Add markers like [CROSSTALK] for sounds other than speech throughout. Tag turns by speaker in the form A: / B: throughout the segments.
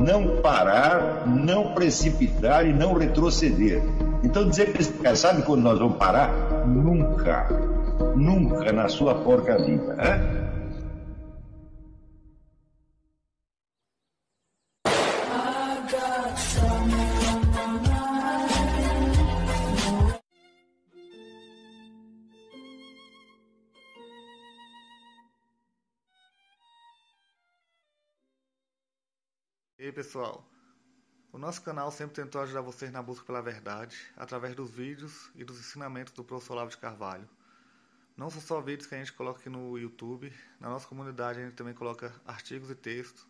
A: não parar, não precipitar e não retroceder. Então dizer cara, sabe quando nós vamos parar? Nunca. Nunca na sua porca vida. Né?
B: Aí pessoal, o nosso canal sempre tentou ajudar vocês na busca pela verdade, através dos vídeos e dos ensinamentos do professor Olavo de Carvalho. Não são só vídeos que a gente coloca aqui no YouTube, na nossa comunidade a gente também coloca artigos e textos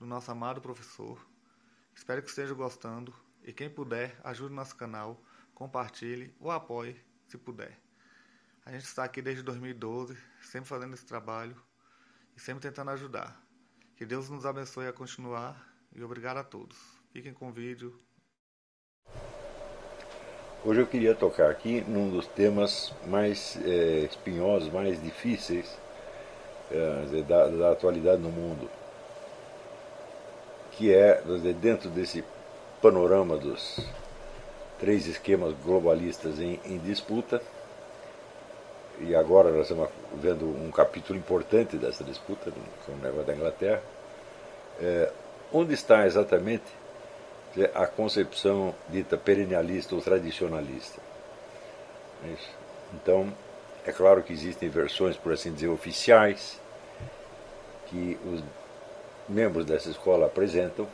B: do nosso amado professor. Espero que estejam gostando e quem puder, ajude o nosso canal, compartilhe ou apoie se puder. A gente está aqui desde 2012, sempre fazendo esse trabalho e sempre tentando ajudar. Que Deus nos abençoe a continuar e obrigado a todos. Fiquem com o vídeo.
C: Hoje eu queria tocar aqui num dos temas mais é, espinhosos, mais difíceis é, da, da, atualidade no mundo, que é dentro desse panorama dos três esquemas globalistas em, em disputa, e agora nós estamos vendo um capítulo importante dessa disputa, com o negócio da Inglaterra, é, onde está exatamente a concepção dita perennialista ou tradicionalista. É então, é claro que existem versões, por assim dizer, oficiais, que os membros dessa escola apresentam.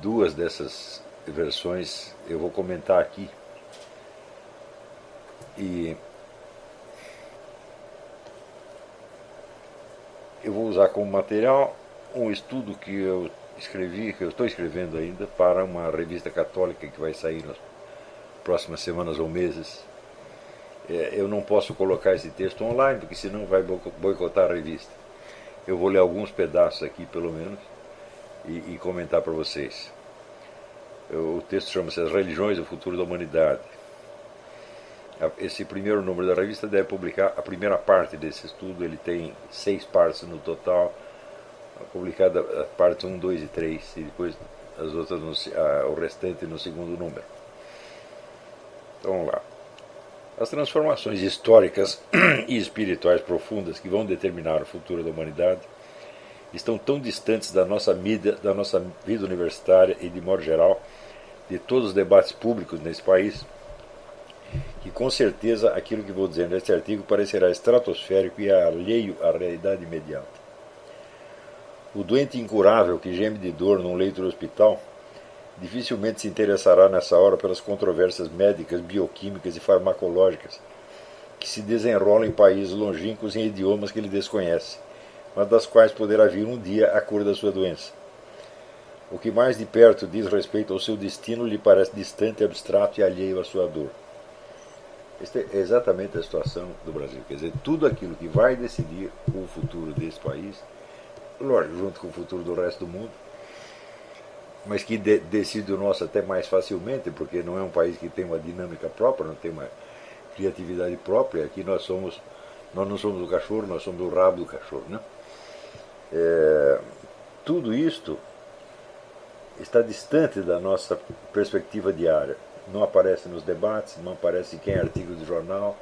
C: Duas dessas versões eu vou comentar aqui. E eu vou usar como material um estudo que eu escrevi, que eu estou escrevendo ainda, para uma revista católica que vai sair nas próximas semanas ou meses. É, eu não posso colocar esse texto online, porque senão vai boicotar a revista. Eu vou ler alguns pedaços aqui, pelo menos, e, e comentar para vocês. O texto chama-se As Religiões o Futuro da Humanidade. Esse primeiro número da revista deve publicar a primeira parte desse estudo, ele tem seis partes no total, publicada a parte 1, 2 e 3, e depois as outras no, a, o restante no segundo número. Então vamos lá. As transformações históricas [CLEARS THROAT] e espirituais profundas que vão determinar o futuro da humanidade estão tão distantes da nossa vida, da nossa vida universitária e de modo geral de todos os debates públicos nesse país, que com certeza aquilo que vou dizer neste artigo parecerá estratosférico e alheio à realidade imediata. O doente incurável que geme de dor num leito do hospital dificilmente se interessará nessa hora pelas controvérsias médicas, bioquímicas e farmacológicas que se desenrolam em países longínquos em idiomas que ele desconhece, mas das quais poderá vir um dia a cura da sua doença. O que mais de perto diz respeito ao seu destino lhe parece distante, abstrato e alheio à sua dor. Esta é exatamente a situação do Brasil. Quer dizer, tudo aquilo que vai decidir o futuro desse país lógico, junto com o futuro do resto do mundo, mas que de, decide o nosso até mais facilmente, porque não é um país que tem uma dinâmica própria, não tem uma criatividade própria. Aqui nós somos, nós não somos o cachorro, nós somos o rabo do cachorro, né? É, tudo isto está distante da nossa perspectiva diária. Não aparece nos debates, não aparece em quem é artigo de jornal,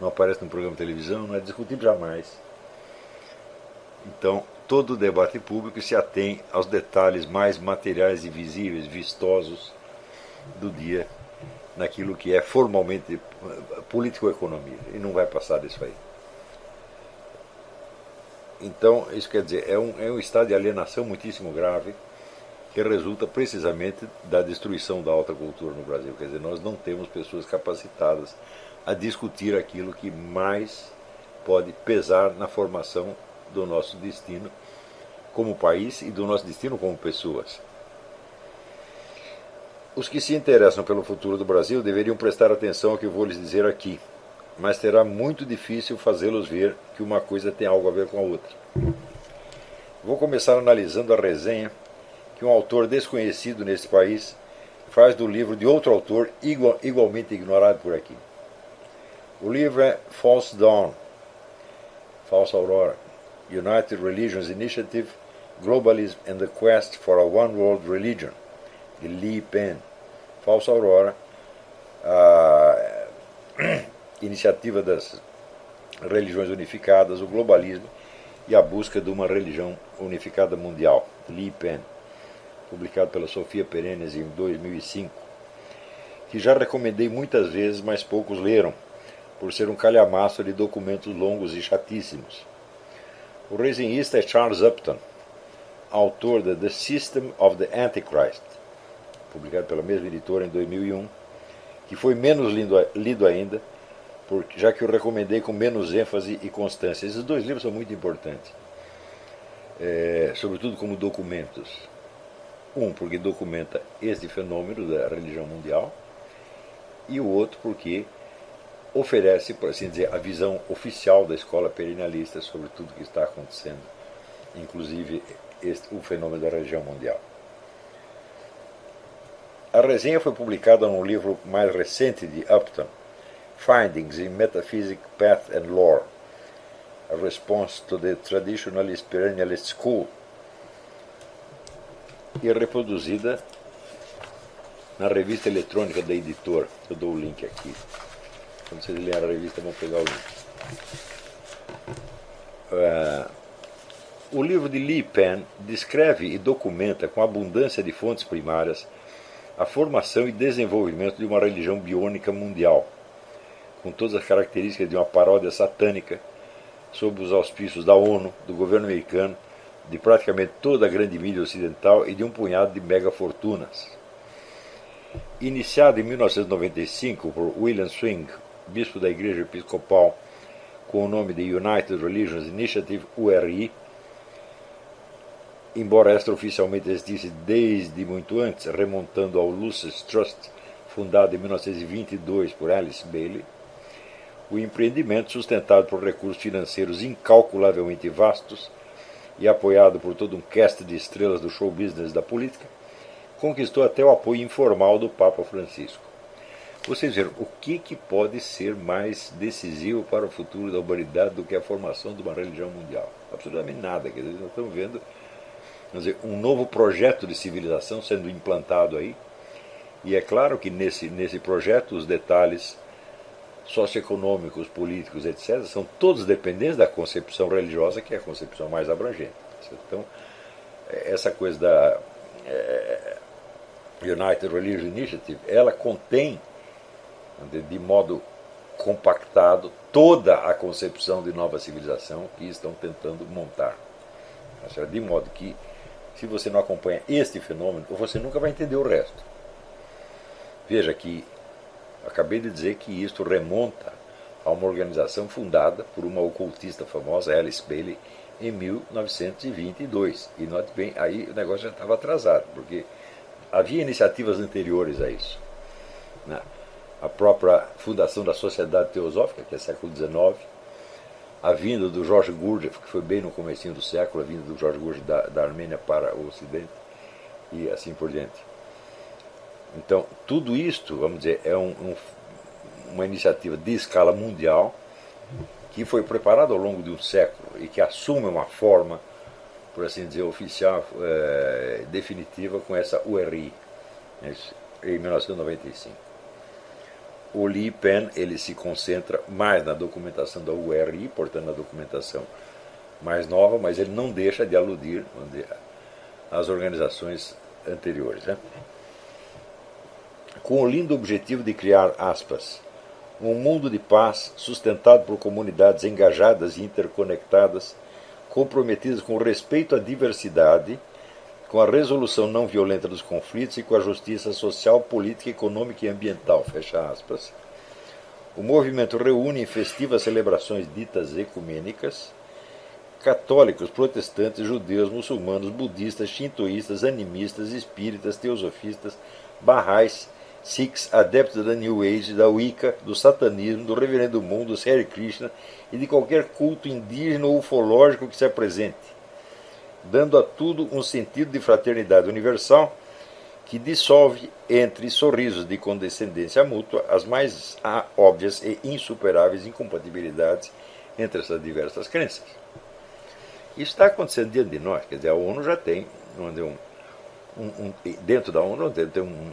C: não aparece no programa de televisão, não é discutido jamais. Então, todo o debate público se atém aos detalhes mais materiais e visíveis, vistosos do dia, naquilo que é formalmente político-economia. E não vai passar disso aí. Então, isso quer dizer, é um, é um estado de alienação muitíssimo grave que resulta precisamente da destruição da alta cultura no Brasil. Quer dizer, nós não temos pessoas capacitadas a discutir aquilo que mais pode pesar na formação do nosso destino como país e do nosso destino como pessoas. Os que se interessam pelo futuro do Brasil deveriam prestar atenção ao que vou lhes dizer aqui, mas será muito difícil fazê-los ver que uma coisa tem algo a ver com a outra. Vou começar analisando a resenha que um autor desconhecido nesse país faz do livro de outro autor igual, igualmente ignorado por aqui. O livro é False Dawn, Falsa Aurora, United Religions Initiative Globalism and the Quest for a One World Religion, de Lee Pen. Falsa Aurora, a [CLEARS THROAT] iniciativa das religiões unificadas, o globalismo e a busca de uma religião unificada mundial, Lee Pen, publicado pela Sofia Perenes em 2005, que já recomendei muitas vezes, mas poucos leram, por ser um calhamaço de documentos longos e chatíssimos. O resenhista é Charles Upton, autor de The System of the Antichrist, publicado pela mesma editora em 2001, que foi menos lido, ainda, porque, já que eu recomendei com menos ênfase e constância. Esses dois livros são muito importantes, é, sobretudo como documentos. Um, porque documenta este fenômeno da religião mundial, e o outro, porque oferece, por assim dizer, a visão oficial da escola perennialista sobre tudo o que está acontecendo, inclusive este, o fenômeno da religião mundial. A resenha foi publicada num livro mais recente de Upton, Findings in Metaphysic, Path and Lore, a response to the Traditionalist Perennialist School, e reproduzida na revista eletrônica da editora. Eu dou o link aqui. Quando vocês lerem a revista, vão pegar o link. Uh, o livro de Lee Pen descreve e documenta com abundância de fontes primárias a formação e desenvolvimento de uma religião biônica mundial, com todas as características de uma paródia satânica, sob os auspícios da ONU, do governo americano, de praticamente toda a grande mídia ocidental e de um punhado de megafortunas. Iniciado em 1995 por William Swing, bispo da Igreja Episcopal, com o nome de United Religions Initiative, URI, embora extraoficialmente existisse desde muito antes, remontando ao Lucis Trust, fundado em 1922 por Alice Bailey, o empreendimento, sustentado por recursos financeiros incalculavelmente vastos e apoiado por todo um cast de estrelas do show business da política, conquistou até o apoio informal do Papa Francisco. Vocês viram, o que, que pode ser mais decisivo para o futuro da humanidade do que a formação de uma religião mundial? Absolutamente nada. Quer dizer, nós estamos vendo dizer, um novo projeto de civilização sendo implantado aí. E é claro que nesse, nesse projeto os detalhes socioeconômicos, políticos, etc., são todos dependentes da concepção religiosa, que é a concepção mais abrangente. Então, é, essa coisa da é, United Religious Initiative, ela contém, de modo compactado, toda a concepção de nova civilização que estão tentando montar. De modo que se você não acompanha este fenômeno, você nunca vai entender o resto. Veja que acabei de dizer que isto remonta a uma organização fundada por uma ocultista famosa, Alice Bailey, em 1922. E note bem, aí o negócio já estava atrasado, porque havia iniciativas anteriores a isso. Né? A própria fundação da Sociedade Teosófica, que é século XIX, a vinda do Jorge Gurdjieff, que foi bem no começo do século, a vinda do Jorge Gurdjieff da, da Armênia para o Ocidente, e assim por diante. Então, tudo isto, vamos dizer, é um, um, uma iniciativa de escala mundial que foi preparada ao longo de um século e que assume uma forma, por assim dizer, oficial, é, definitiva com essa URI, né, em 1995 o Lee Pen ele se concentra mais na documentação da URI, portanto na documentação mais nova, mas ele não deixa de aludir às organizações anteriores. Né? Com o lindo objetivo de criar, aspas, um mundo de paz sustentado por comunidades engajadas e interconectadas, comprometidas com respeito à diversidade, com a resolução não violenta dos conflitos e com a justiça social, política, econômica e ambiental. Fecha aspas. O movimento reúne em festivas celebrações ditas ecumênicas católicos, protestantes, judeus, muçulmanos, budistas, shintoístas, animistas, espíritas, teosofistas, barrais, sikhs, adeptos da New Age, da Wicca, do satanismo, do reverendo mundo, do Hare Krishna e de qualquer culto indígena ou ufológico que se apresente dando a tudo um sentido de fraternidade universal que dissolve entre sorrisos de condescendência mútua as mais óbvias e insuperáveis incompatibilidades entre essas diversas crenças. Isso está acontecendo diante de nós. Quer dizer, a ONU já tem, um, um, um, dentro da ONU tem um,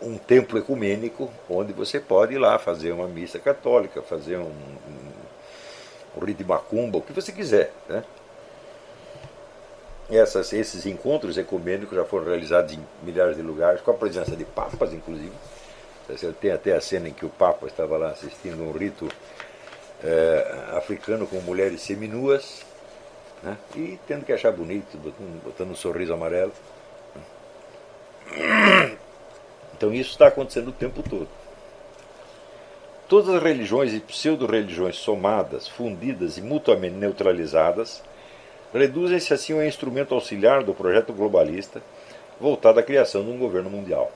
C: um templo ecumênico onde você pode ir lá fazer uma missa católica, fazer um, um, um rito de macumba, o que você quiser. Né? Essas, esses encontros ecumênicos já foram realizados em milhares de lugares, com a presença de papas, inclusive. Tem até a cena em que o Papa estava lá assistindo um rito é, africano com mulheres seminuas né, e tendo que achar bonito, botando, botando um sorriso amarelo. Então isso está acontecendo o tempo todo. Todas as religiões e pseudo-religiões somadas, fundidas e mutuamente neutralizadas reduzem-se assim a um instrumento auxiliar do projeto globalista voltado à criação de um governo mundial.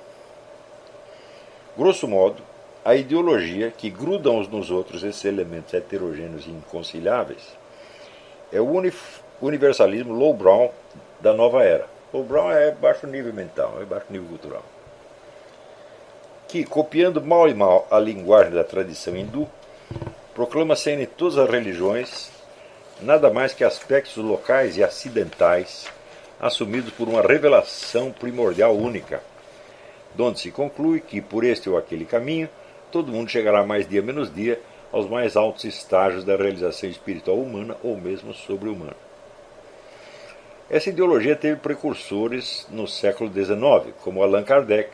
C: Grosso modo, a ideologia que gruda uns nos outros esses elementos heterogêneos e inconciliáveis é o universalismo low brown da nova era. Low brown é baixo nível mental, é baixo nível cultural que, copiando mal e mal a linguagem da tradição hindu, proclama serem todas as religiões nada mais que aspectos locais e acidentais assumidos por uma revelação primordial única, donde se conclui que, por este ou aquele caminho, todo mundo chegará mais dia menos dia aos mais altos estágios da realização espiritual humana ou mesmo sobre-humana. Essa ideologia teve precursores no século XIX, como Allan Kardec,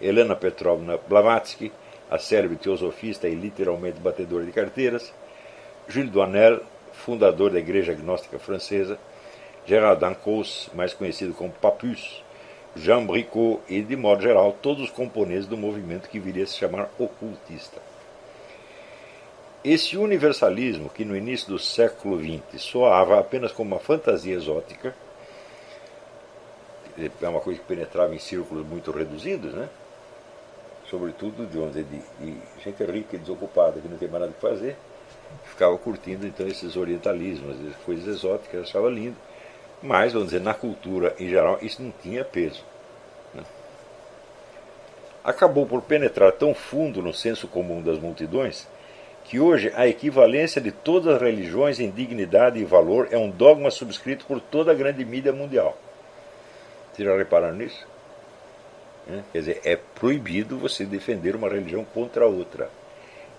C: Helena Petrovna Blavatsky, a célebre teosofista e literalmente batedora de carteiras, Gilles Douanel, fundador da Igreja Agnóstica Francesa, Gerard Dancos, mais conhecido como Papus, Jean Bricot e, de modo geral, todos os componentes do movimento que viria a se chamar ocultista. Esse universalismo, que no início do século XX soava apenas como uma fantasia exótica, é uma coisa que penetrava em círculos muito reduzidos, né? sobretudo de, onde, de, de gente rica e desocupada que não tem mais nada que fazer, ficava curtindo então esses orientalismos, essas coisas exóticas, achava lindo. Mas, vamos dizer, na cultura em geral, isso não tinha peso. Né? Acabou por penetrar tão fundo no senso comum das multidões que hoje a equivalência de todas as religiões em dignidade e valor é um dogma subscrito por toda a grande mídia mundial. Vocês já repararam nisso? Né? Quer dizer, é proibido você defender uma religião contra outra.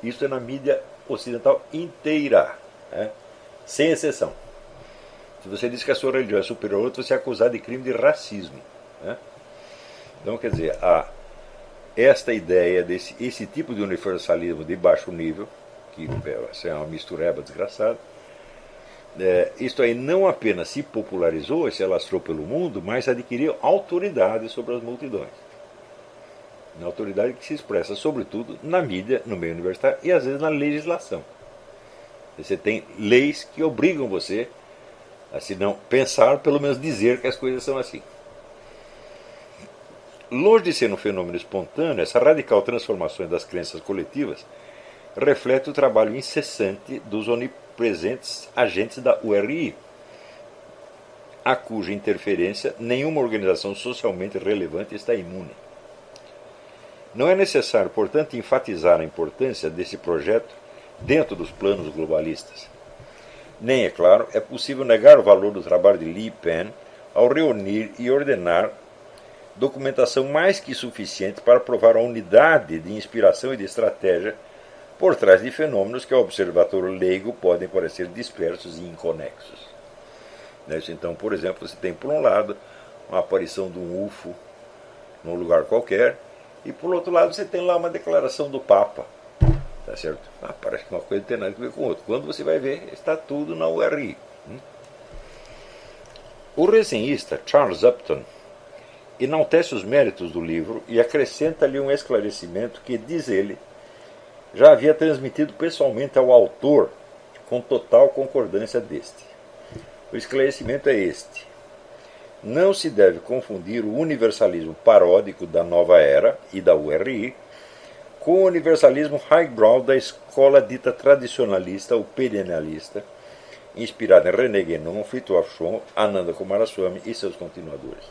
C: Isso é na mídia ocidental inteira, né? sem exceção. Se você diz que a sua religião é superior a outra, você é acusado de crime de racismo. Né? Então, quer dizer, a, esta ideia desse esse tipo de universalismo de baixo nível, que é uma mistureba desgraçada, é, isto aí não apenas se popularizou e se alastrou pelo mundo, mas adquiriu autoridade sobre as multidões na autoridade que se expressa, sobretudo, na mídia, no meio universitário e às vezes na legislação. Você tem leis que obrigam você a, se não pensar, pelo menos dizer que as coisas são assim. Longe de ser um fenômeno espontâneo, essa radical transformação das crenças coletivas reflete o trabalho incessante dos onipresentes agentes da URI, a cuja interferência nenhuma organização socialmente relevante está imune. Não é necessário, portanto, enfatizar a importância desse projeto dentro dos planos globalistas. Nem, é claro, é possível negar o valor do trabalho de Lee Pen ao reunir e ordenar documentação mais que suficiente para provar a unidade de inspiração e de estratégia por trás de fenômenos que ao observador leigo podem parecer dispersos e inconexos. Então, por exemplo, você tem, por um lado, uma aparição de um UFO num lugar qualquer, e por outro lado, você tem lá uma declaração do Papa. Tá certo? Ah, parece que uma coisa tem nada a ver com outra. Quando você vai ver, está tudo na URI. Hum? O resenhista Charles Upton enaltece os méritos do livro e acrescenta-lhe um esclarecimento que, diz ele, já havia transmitido pessoalmente ao autor com total concordância deste. O esclarecimento é este. Não se deve confundir o universalismo paródico da nova era e da URI com o universalismo highbrow da escola dita tradicionalista ou perennialista, inspirada em René Guénon, Fritjof Schuon, Ananda Kumaraswamy e seus continuadores.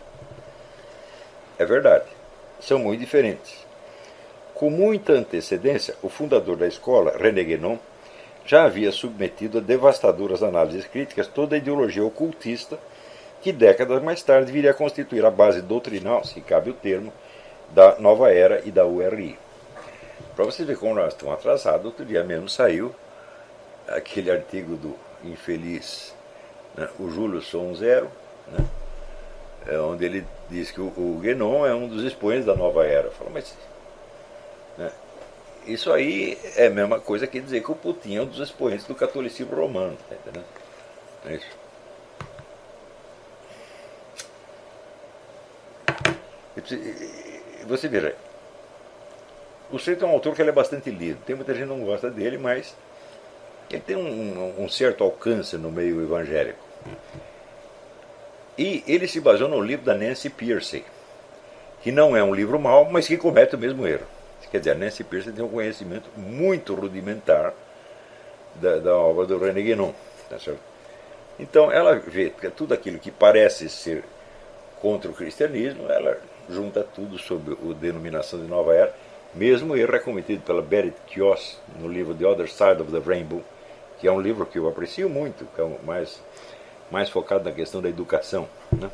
C: É verdade, são muito diferentes. Com muita antecedência, o fundador da escola, René Guénon, já havia submetido a devastadoras análises críticas toda a ideologia ocultista que décadas mais tarde viria a constituir a base doutrinal, se cabe o termo, da nova era e da URI. Para você ver como nós estamos atrasados, outro dia mesmo saiu aquele artigo do infeliz, né, o Júlio Som Zero, né, é onde ele diz que o, o Guénon é um dos expoentes da nova era. Fala, mas né, isso aí é a mesma coisa que dizer que o Putin é um dos expoentes do catolicismo romano. Tá? É isso. Você veja, o Seito é um autor que é bastante lido. Tem muita gente que não gosta dele, mas ele tem um, um certo alcance no meio evangélico. E ele se baseou no livro da Nancy Pierce, que não é um livro mau, mas que comete o mesmo erro. Quer dizer, a Nancy Pierce tem um conhecimento muito rudimentar da, da obra do René Guénon. Tá então ela vê tudo aquilo que parece ser contra o cristianismo, ela junta tudo sob a denominação de Nova Era. Mesmo erro é cometido pela Berit Kios no livro The Other Side of the Rainbow, que é um livro que eu aprecio muito, que é mais, mais focado na questão da educação. Né?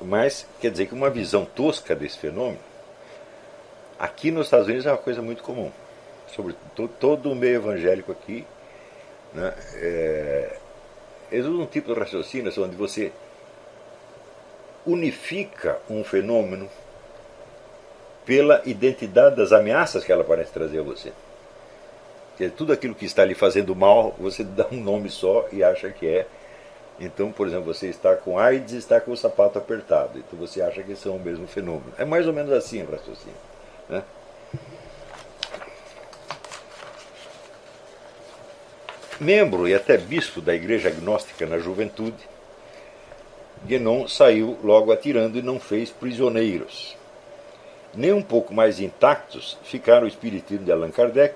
C: Mas quer dizer que uma visão tosca desse fenômeno, aqui nos Estados Unidos é uma coisa muito comum. Sobre todo o meio evangélico aqui, né, é, um tipo de raciocínio onde você unifica um fenômeno pela identidade das ameaças que ela parece trazer a você. Que tudo aquilo que está lhe fazendo mal, você [LAUGHS] dá um nome só e acha que é. Então, por exemplo, você está com AIDS e está com o sapato apertado. Então você acha que são o mesmo fenômeno. É mais ou menos assim o raciocínio. Né? Membro e até bispo da Igreja Agnóstica na juventude, Guénon saiu logo atirando e não fez prisioneiros. Nem um pouco mais intactos ficaram o espiritismo de Allan Kardec,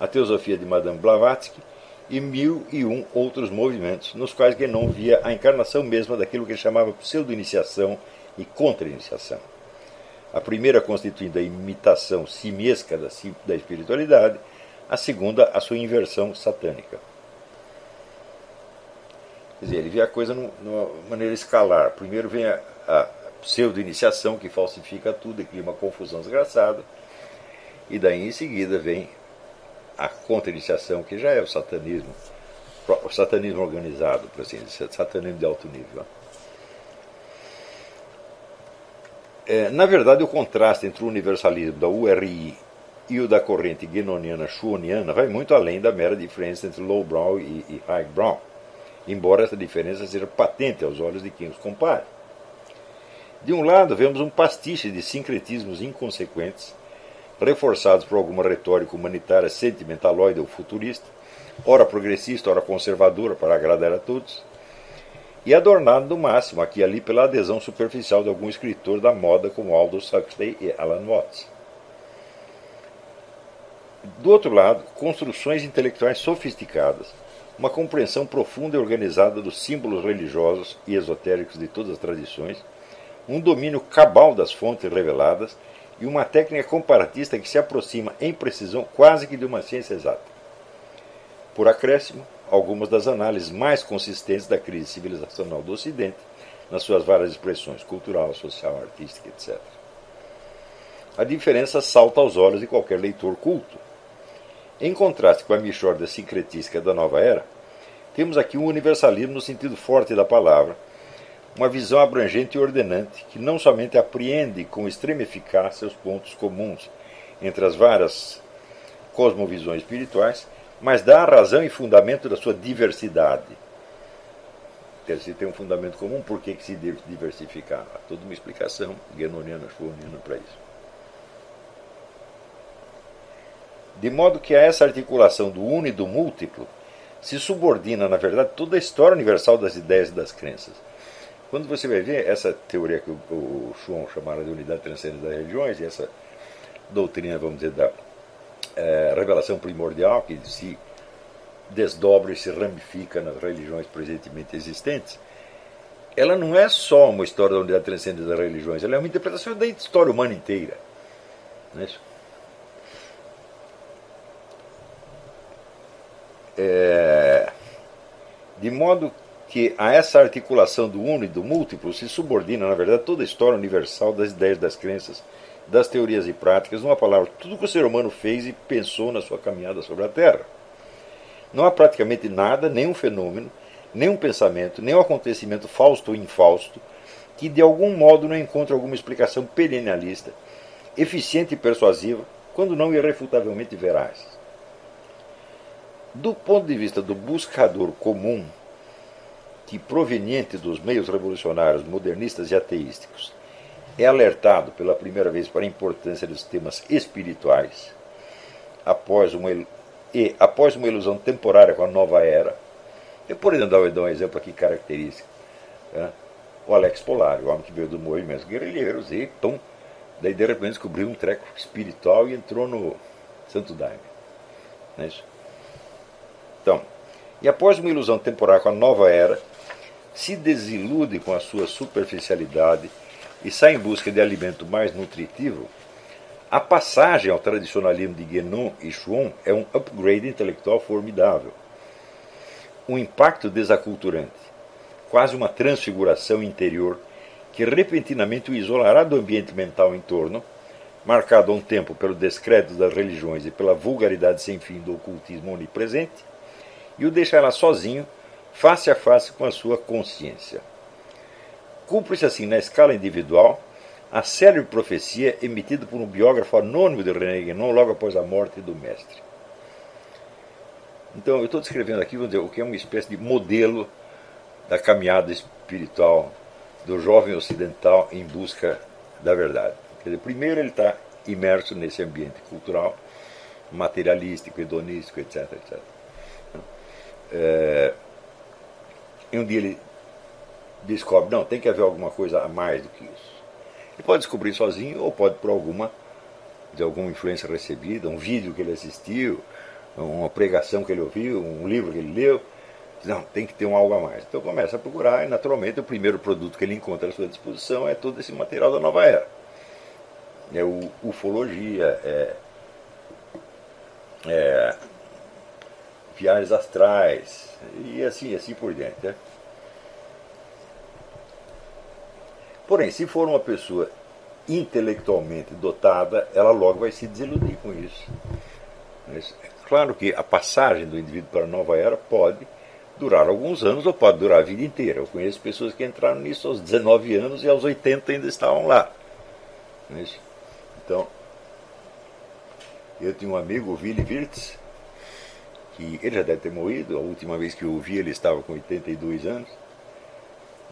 C: a teosofia de Madame Blavatsky e mil e um outros movimentos, nos quais Guénon via a encarnação mesma daquilo que ele chamava pseudo-iniciação e contra-iniciação. A primeira constituindo a imitação simiesca da, da espiritualidade, a segunda a sua inversão satânica. Quer dizer, ele vê a coisa de uma maneira escalar. Primeiro vem a, a pseudo-iniciação, que falsifica tudo e cria uma confusão desgraçada. E daí em seguida vem a contra-iniciação, que já é o satanismo, o satanismo organizado, por assim dizer, satanismo de alto nível. É, na verdade, o contraste entre o universalismo da URI e o da corrente guenoniana schuoniana vai muito além da mera diferença entre lowbrow e, e highbrow, embora essa diferença seja patente aos olhos de quem os compare. De um lado, vemos um pastiche de sincretismos inconsequentes reforçados por alguma retórica humanitária sentimentaloide ou futurista, ora progressista, ora conservadora para agradar a todos, e adornado no máximo aqui e ali pela adesão superficial de algum escritor da moda como Aldous Huxley e Alan Watts. Do outro lado, construções intelectuais sofisticadas, uma compreensão profunda e organizada dos símbolos religiosos e esotéricos de todas as tradições, um domínio cabal das fontes reveladas e uma técnica comparatista que se aproxima em precisão quase que de uma ciência exata. Por acréscimo, algumas das análises mais consistentes da crise civilizacional do Ocidente, nas suas várias expressões cultural, social, artística, etc. A diferença salta aos olhos de qualquer leitor culto. Em contraste com a michórdia sincretística da nova era, temos aqui um universalismo no sentido forte da palavra, uma visão abrangente e ordenante que não somente apreende com extrema eficácia os pontos comuns entre as várias cosmovisões espirituais, mas dá razão e fundamento da sua diversidade. Se tem um fundamento comum, por que, que se deve diversificar? Há toda uma explicação guenoniana, schwoniana para isso. De modo que a essa articulação do uno e do múltiplo se subordina, na verdade, toda a história universal das ideias e das crenças quando você vai ver essa teoria que o, o Schwann chamara de unidade transcendente das religiões, e essa doutrina, vamos dizer, da é, revelação primordial, que se desdobra e se ramifica nas religiões presentemente existentes, ela não é só uma história da unidade transcendente das religiões, ela é uma interpretação da história humana inteira. Não é isso? É, de modo que a essa articulação do uno e do múltiplo se subordina, na verdade, toda a história universal das ideias, das crenças, das teorias e práticas, numa palavra, tudo que o ser humano fez e pensou na sua caminhada sobre a Terra. Não há praticamente nada, nenhum fenômeno, nenhum pensamento, nenhum acontecimento fausto ou infausto, que de algum modo não encontre alguma explicação perennialista, eficiente e persuasiva, quando não irrefutavelmente veraz. Do ponto de vista do buscador comum, que proveniente dos meios revolucionários modernistas e ateísticos, é alertado pela primeira vez para a importância dos temas espirituais, após uma, e após uma ilusão temporária com a nova era. Eu poderia dar, dar um exemplo aqui característico. Né? O Alex Polari, o homem que veio do movimento guerrilheiros, e pum, daí de repente descobriu um treco espiritual e entrou no Santo Daime. Não é isso? Então, e após uma ilusão temporária com a nova era, se desilude com a sua superficialidade e sai em busca de alimento mais nutritivo, a passagem ao tradicionalismo de Guénon e Chuon é um upgrade intelectual formidável. Um impacto desaculturante, quase uma transfiguração interior que repentinamente o isolará do ambiente mental em torno, marcado a um tempo pelo descrédito das religiões e pela vulgaridade sem fim do ocultismo onipresente, e o deixará sozinho face a face com a sua consciência. Cumpre-se assim, na escala individual, a célebre profecia emitida por um biógrafo anônimo de René Guénon logo após a morte do mestre. Então, eu estou descrevendo aqui dizer, o que é uma espécie de modelo da caminhada espiritual do jovem ocidental em busca da verdade. Quer dizer, primeiro ele está imerso nesse ambiente cultural, materialístico, hedonístico, etc. etc. É, e um dia ele descobre, não, tem que haver alguma coisa a mais do que isso. Ele pode descobrir sozinho ou pode por alguma de alguma influência recebida, um vídeo que ele assistiu, uma pregação que ele ouviu, um livro que ele leu. Não, tem que ter um algo a mais. Então começa a procurar e naturalmente o primeiro produto que ele encontra à sua disposição é todo esse material da nova era. É ufologia, é, é viagens astrais e assim, assim por diante. Né? Porém, se for uma pessoa intelectualmente dotada, ela logo vai se desiludir com isso. Mas, é claro que a passagem do indivíduo para a nova era pode durar alguns anos ou pode durar a vida inteira. Eu conheço pessoas que entraram nisso aos 19 anos e aos 80 ainda estavam lá. É então, eu tinha um amigo, o Willy Wirtz, que ele já deve ter morrido, a última vez que eu o vi ele estava com 82 anos,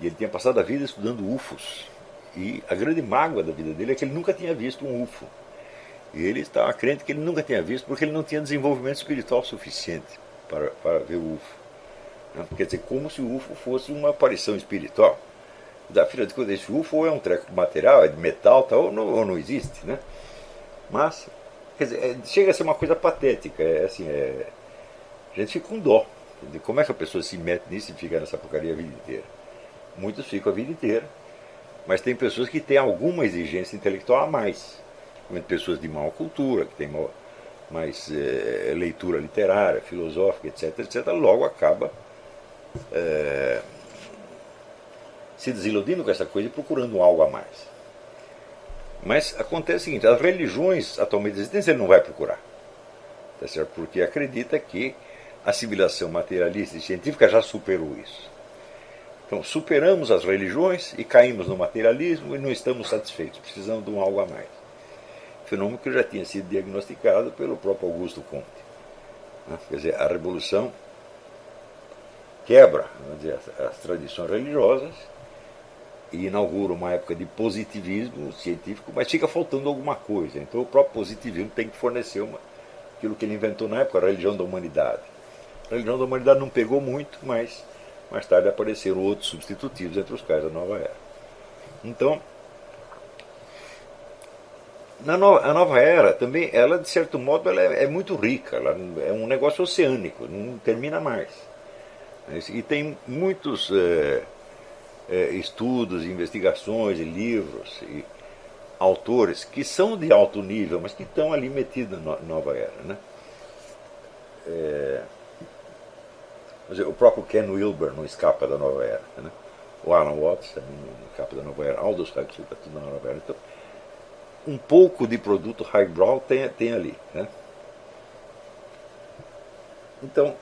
C: e ele tinha passado a vida estudando UFOs. E a grande mágoa da vida dele é que ele nunca tinha visto um UFO. E ele estava crente que ele nunca tinha visto porque ele não tinha desenvolvimento espiritual suficiente para, para ver o UFO. Né? Quer dizer, como se o UFO fosse uma aparição espiritual. Da filha de contas, esse UFO é um treco material, é de metal, tal, ou não, ou não existe, né? Mas, quer dizer, é, chega a ser uma coisa patética. É assim, é, gente fica com dó. Como é que a pessoa se mete nisso e fica nessa porcaria a vida inteira? Muitos ficam a vida inteira. Mas tem pessoas que têm alguma exigência intelectual a mais. Pessoas de maior cultura, que têm mais é, leitura literária, filosófica, etc, etc, logo acaba é, se desiludindo com essa coisa e procurando algo a mais. Mas acontece o seguinte, as religiões atualmente existentes ele não vai procurar. Tá certo? Porque acredita que a civilização materialista e científica já superou isso. Então, superamos as religiões e caímos no materialismo e não estamos satisfeitos, precisamos de um algo a mais. Fenômeno que já tinha sido diagnosticado pelo próprio Augusto Comte. Né? Quer dizer, a revolução quebra dizer, as tradições religiosas e inaugura uma época de positivismo científico, mas fica faltando alguma coisa. Então, o próprio positivismo tem que fornecer uma, aquilo que ele inventou na época, a religião da humanidade. A religião da humanidade não pegou muito, mas mais tarde apareceram outros substitutivos entre os quais a nova era. Então, na no, a nova era também, ela de certo modo ela é, é, muito rica, ela é um negócio oceânico, não termina mais. E tem muitos é, é, estudos, investigações livros e autores que são de alto nível, mas que estão ali metidos na nova era. Né? É, o próprio Ken Wilber não escapa da nova era. Né? O Alan Watts também não escapa da nova era. Aldous Huxley está tudo na nova era. Então, um pouco de produto highbrow tem, tem ali. Né? Então,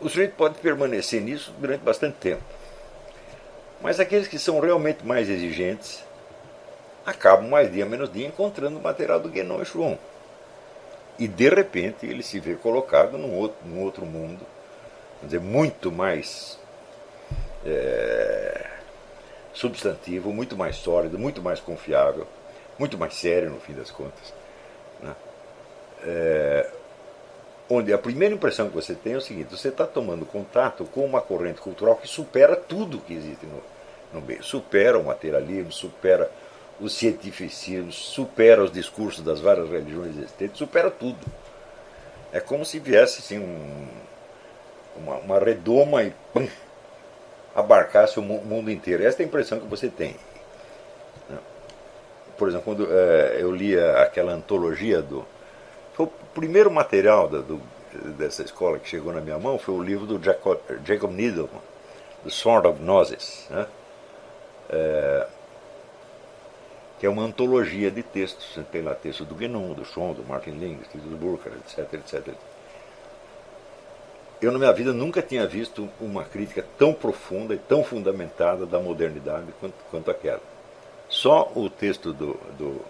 C: o sujeito pode permanecer nisso durante bastante tempo. Mas aqueles que são realmente mais exigentes acabam mais dia menos dia encontrando o material do Guénon e Schwann. E de repente ele se vê colocado num outro, num outro mundo, dizer, muito mais é, substantivo, muito mais sólido, muito mais confiável, muito mais sério no fim das contas. Né? É, onde a primeira impressão que você tem é o seguinte: você está tomando contato com uma corrente cultural que supera tudo que existe no, no meio, supera o materialismo, supera o cientificismo, supera os discursos das várias religiões existentes, supera tudo. É como se viesse assim, um, uma, uma, redoma e pum, abarcasse o mundo inteiro. Essa é a impressão que você tem. Né? Por exemplo, quando é, eu lia aquela antologia do. Foi o primeiro material da, do, dessa escola que chegou na minha mão foi o livro do Jacob, Jacob Needleman, The Sword of Gnosis. Né? É, que é uma antologia de textos. Tem lá textos do Guénon, do Schon, do Martin Lings, do Burkhardt, etc, etc. Eu, na minha vida, nunca tinha visto uma crítica tão profunda e tão fundamentada da modernidade quanto, quanto aquela. Só o texto do, do,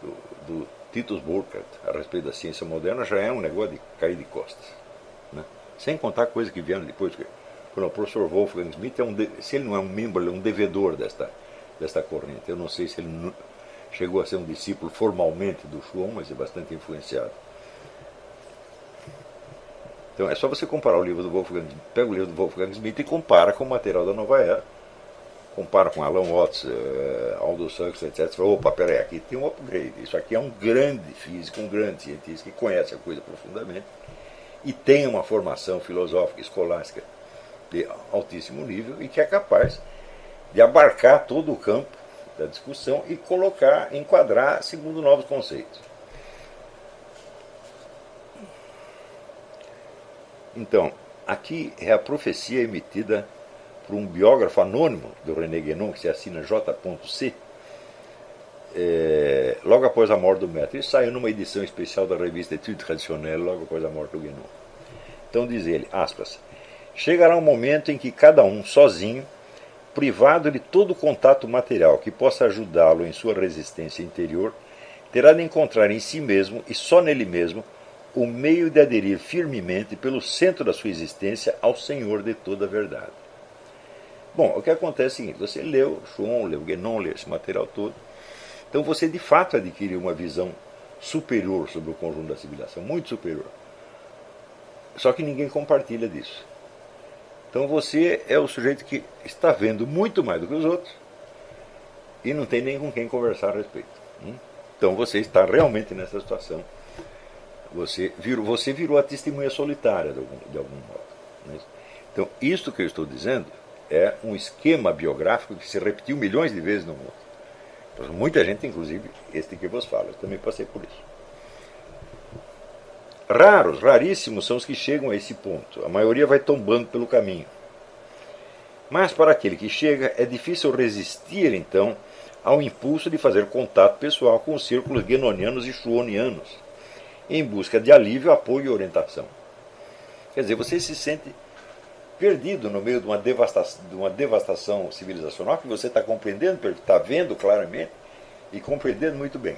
C: do, do Titus Burkhardt a respeito da ciência moderna já é um negócio de cair de costas. Né? Sem contar coisas que vieram depois. Quando o professor Wolfgang Smith, é um, se ele não é um membro, ele é um devedor desta desta corrente. Eu não sei se ele chegou a ser um discípulo formalmente do Schwann, mas é bastante influenciado. Então é só você comparar o livro do Wolfgang, pega o livro do Wolfgang Smith e compara com o material da Nova Era. Compara com Alan Watts, uh, Aldous Huxley, etc. Você fala, opa, peraí, aqui tem um upgrade. Isso aqui é um grande físico, um grande cientista que conhece a coisa profundamente e tem uma formação filosófica, escolástica de altíssimo nível e que é capaz de abarcar todo o campo da discussão e colocar, enquadrar segundo novos conceitos. Então, aqui é a profecia emitida por um biógrafo anônimo do René Guénon, que se assina J.C., é, logo após a morte do Mestre. Isso saiu numa edição especial da revista Etude Traditionnelle, logo após a morte do Guénon. Então diz ele, aspas, chegará um momento em que cada um, sozinho, privado de todo contato material que possa ajudá-lo em sua resistência interior, terá de encontrar em si mesmo e só nele mesmo o meio de aderir firmemente pelo centro da sua existência ao Senhor de toda a verdade. Bom, o que acontece é o seguinte: você leu Schwann, leu Guénon, leu esse material todo, então você de fato adquiriu uma visão superior sobre o conjunto da civilização, muito superior. Só que ninguém compartilha disso. Então você é o sujeito que está vendo muito mais do que os outros e não tem nem com quem conversar a respeito. Hum? Então você está realmente nessa situação. Você virou, você virou a testemunha solitária de algum, de algum modo. Né? Então, isto que eu estou dizendo é um esquema biográfico que se repetiu milhões de vezes no mundo. Então, muita gente, inclusive, este que vos fala, eu também passei por isso. Raros, raríssimos são os que chegam a esse ponto. A maioria vai tombando pelo caminho. Mas para aquele que chega, é difícil resistir, então, ao impulso de fazer contato pessoal com os círculos guenonianos e schuonianos, em busca de alívio, apoio e orientação. Quer dizer, você se sente perdido no meio de uma devastação, de uma devastação civilizacional que você está compreendendo, está vendo claramente e compreendendo muito bem.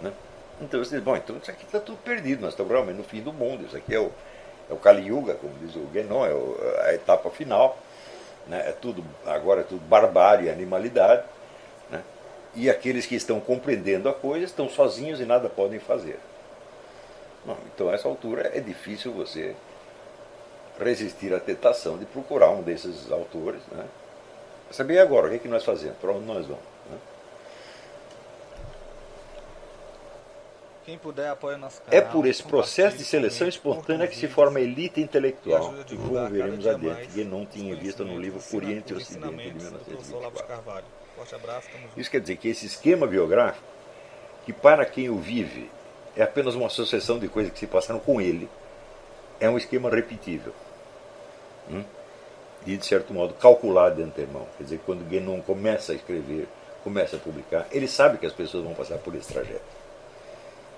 C: Né? Então você diz, bom, então isso aqui está tudo perdido, nós estamos realmente no fim do mundo, isso aqui é o, é o Kali Yuga, como diz o Guénon, é a etapa final, né? é tudo, agora é tudo barbárie animalidade, né? e aqueles que estão compreendendo a coisa estão sozinhos e nada podem fazer. Então, a essa altura, é difícil você resistir à tentação de procurar um desses autores. Né? Saber agora o que, é que nós fazemos, para onde nós vamos.
B: Quem puder apoia nosso
C: canal. É por esse processo de seleção espontânea que se forma a elite intelectual que como veremos adiante, Guénon tinha vista no livro Oriente e Ocidente de 1924. Isso quer dizer que esse esquema biográfico, que para quem o vive é apenas uma sucessão de coisas que se passaram com ele, é um esquema repetível. Hum? E, de certo modo, calcular de antemão. Quer dizer, quando Guénon começa a escrever, começa a publicar, ele sabe que as pessoas vão passar por esse trajeto.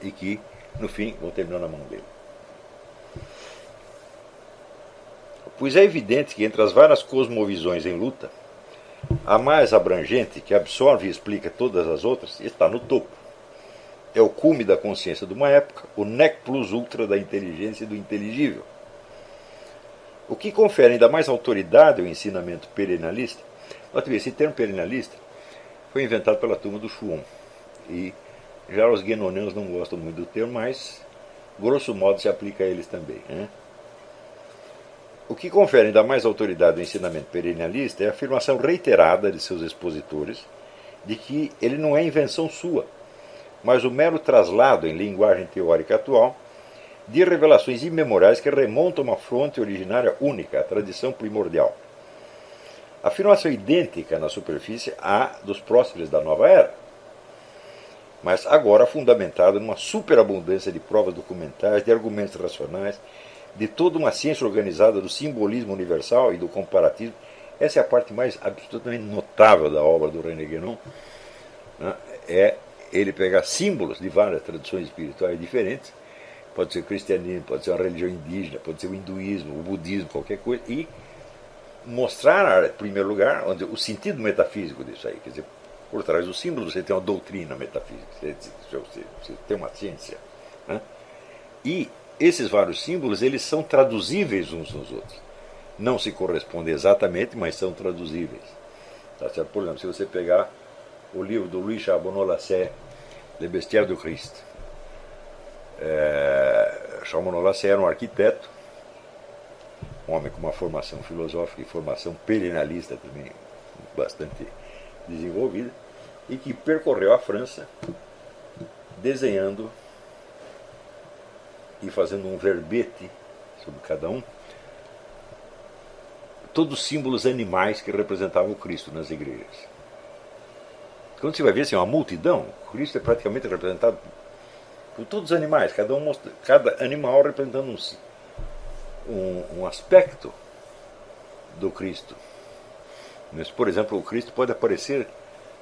C: E que, no fim, vão terminar na mão dele. Pois é evidente que entre as várias cosmovisões em luta, a mais abrangente, que absorve e explica todas as outras, está no topo. É o cume da consciência de uma época, o nec plus ultra da inteligência e do inteligível. O que confere ainda mais autoridade ao ensinamento perennialista, note esse termo perennialista foi inventado pela turma do Schuon. E já os guenonianos não gostam muito do termo, mas grosso modo se aplica a eles também. Né? O que confere ainda mais autoridade ao ensinamento perennialista é a afirmação reiterada de seus expositores de que ele não é invenção sua, mas o mero traslado em linguagem teórica atual de revelações imemoriais que remontam a uma fronte originária única, a tradição primordial. Afirmação idêntica na superfície à dos próceres da nova era, mas agora fundamentada numa superabundância de provas documentais, de argumentos racionais, de toda uma ciência organizada do simbolismo universal e do comparativismo. Essa é a parte mais absolutamente notável da obra do René Guénon. Né? É ele pegar símbolos de várias tradições espirituais diferentes, pode ser o cristianismo, pode ser uma religião indígena, pode ser o hinduísmo, o budismo, qualquer coisa, e mostrar, em primeiro lugar, onde, o sentido metafísico disso aí. Quer dizer, por trás do símbolo você tem uma doutrina metafísica, você, você tem uma ciência. Né? E esses vários símbolos eles são traduzíveis uns nos outros. Não se correspondem exatamente, mas são traduzíveis. Tá? Por exemplo, se você pegar o livro do Louis Charbonneau-Lasset, Le Bestiaire du Christ, é, Charbonneau-Lasset era um arquiteto, um homem com uma formação filosófica e formação perennialista também bastante desenvolvida, e que percorreu a França desenhando e fazendo um verbete sobre cada um, todos os símbolos animais que representavam o Cristo nas igrejas. Quando você vai ver assim, uma multidão, Cristo é praticamente representado por todos os animais, cada, um, cada animal representando um, um, um aspecto do Cristo. Mas, por exemplo, o Cristo pode aparecer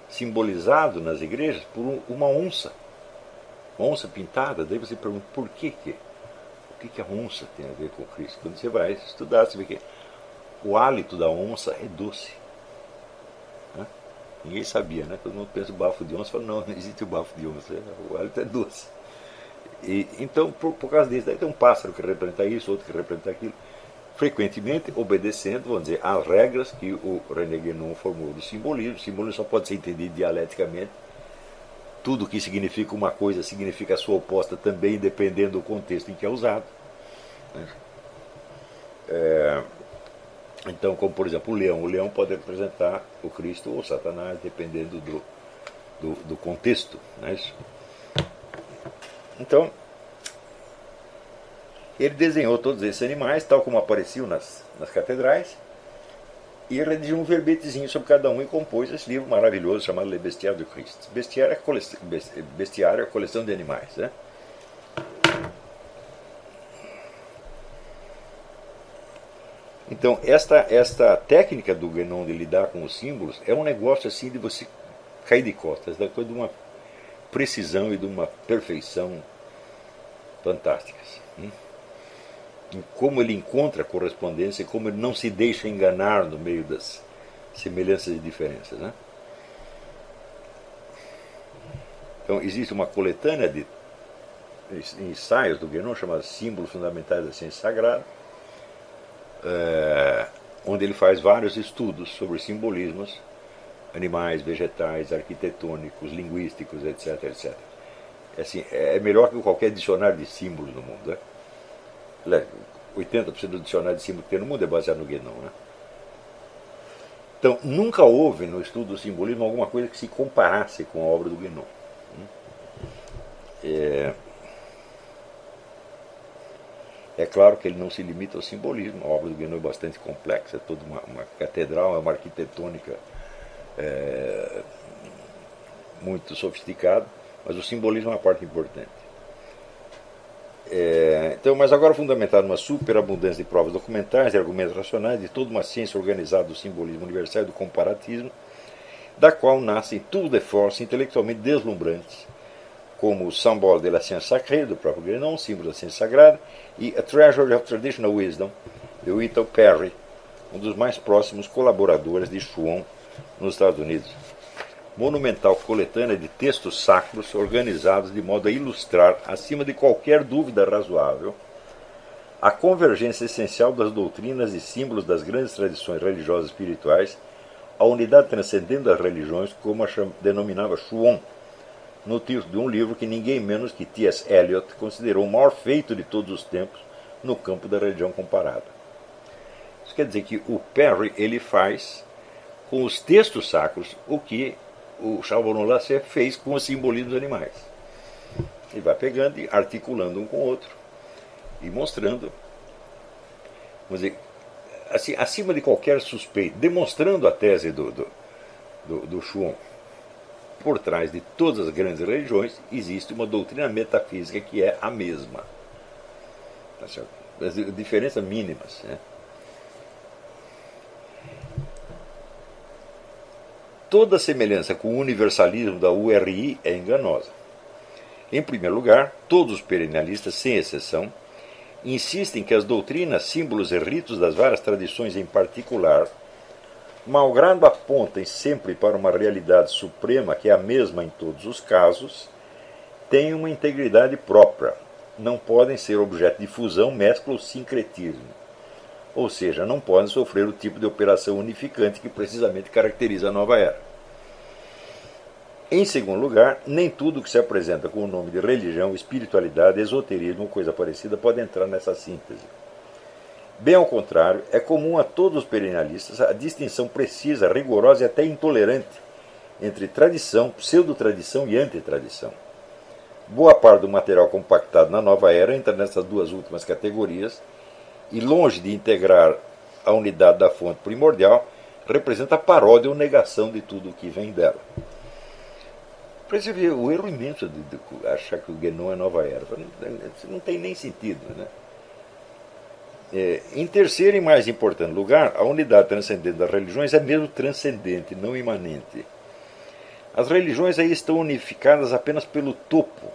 C: simbolizado nas igrejas por uma onça, uma onça pintada. Daí você pergunta por que que que, que a onça tem a ver com Cristo? Quando você vai estudar, você vê que o hálito da onça é doce. Ninguém sabia, né? Todo mundo pensa o bafo de onça, fala, não, não existe o bafo de onça, o hálito é doce. E, então, por, por causa disso, daí tem um pássaro que representa isso, outro que representa aquilo, frequentemente obedecendo, vamos dizer, às regras que o René Guénon formou do simbolismo. O simbolismo só pode ser entendido dialeticamente, tudo que significa uma coisa significa a sua oposta também, dependendo do contexto em que é usado. Né? É, então, como por exemplo o leão, o leão pode representar o Cristo ou Satanás, dependendo do, do, do contexto. Né? Então, ele desenhou todos esses animais, tal como apareciam nas, nas catedrais, e redigiu um verbetezinho sobre cada um e compôs esse livro maravilhoso chamado Le Bestiaire du Christ. Bestiário é, coleção, bestiário é coleção de animais. Né? Então, esta, esta técnica do Guénon de lidar com os símbolos é um negócio assim de você cair de costas, da coisa de uma precisão e de uma perfeição fantásticas. Hum? em como ele encontra correspondência e como ele não se deixa enganar no meio das semelhanças e diferenças. Né? Então, existe uma coletânea de ensaios do Guénon chamada Símbolos Fundamentais da Ciência Sagrada, é, onde ele faz vários estudos sobre simbolismos animais, vegetais, arquitetônicos, linguísticos, etc. etc. É, assim, é melhor que qualquer dicionário de símbolos no mundo. Né? 80% do dicionário de símbolo que tem no mundo é baseado no Guénon. Né? Então, nunca houve no estudo do simbolismo alguma coisa que se comparasse com a obra do Guénon. Hum? É, é claro que ele não se limita ao simbolismo, a obra do Guénon é bastante complexa, é toda uma, uma catedral, é uma arquitetônica é, muito sofisticada, mas o simbolismo é uma parte importante. É, então, mas agora fundamentado numa superabundância de provas documentais, de argumentos racionais, de toda uma ciência organizada do simbolismo universal e do comparatismo, da qual nascem tudo de força intelectualmente deslumbrantes, como o Symbole de la Science Sacrée, do próprio Grenon, símbolo da ciência sagrada, e A Treasury of Traditional Wisdom, de Whittle Perry, um dos mais próximos colaboradores de Schwann nos Estados Unidos. Monumental coletânea de textos sacros organizados de modo a ilustrar, acima de qualquer dúvida razoável, a convergência essencial das doutrinas e símbolos das grandes tradições religiosas espirituais, a unidade transcendendo as religiões, como a denominava Schwann, no título de um livro que ninguém menos que T.S. Eliot considerou o maior feito de todos os tempos no campo da religião comparada. Isso quer dizer que o Perry ele faz com os textos sacros o que o Charbonneau Lasser fez com o simbolismo dos animais. Ele vai pegando e articulando um com o outro e mostrando, vamos dizer, assim, acima de qualquer suspeito, demonstrando a tese do, do, do, do por trás de todas as grandes religiões existe uma doutrina metafísica que é a mesma. Tá? As diferenças mínimas. Né? Toda semelhança com o universalismo da URI é enganosa. Em primeiro lugar, todos os perennialistas, sem exceção, insistem que as doutrinas, símbolos e ritos das várias tradições em particular malgrado apontem sempre para uma realidade suprema que é a mesma em todos os casos, têm uma integridade própria, não podem ser objeto de fusão, mescla ou sincretismo. Ou seja, não podem sofrer o tipo de operação unificante que precisamente caracteriza a nova era. Em segundo lugar, nem tudo que se apresenta com o nome de religião, espiritualidade, esoterismo ou coisa parecida pode entrar nessa síntese. Bem ao contrário, é comum a todos os perennialistas a distinção precisa, rigorosa e até intolerante entre tradição, pseudo-tradição e antitradição. Boa parte do material compactado na nova era entra nessas duas últimas categorias e, longe de integrar a unidade da fonte primordial, representa a paródia ou negação de tudo o que vem dela. Para você ver o erro imenso de, de achar que o Guénon é nova era. Não tem nem sentido. Né? É, em terceiro e mais importante lugar, a unidade transcendente das religiões é mesmo transcendente, não imanente. As religiões aí estão unificadas apenas pelo topo.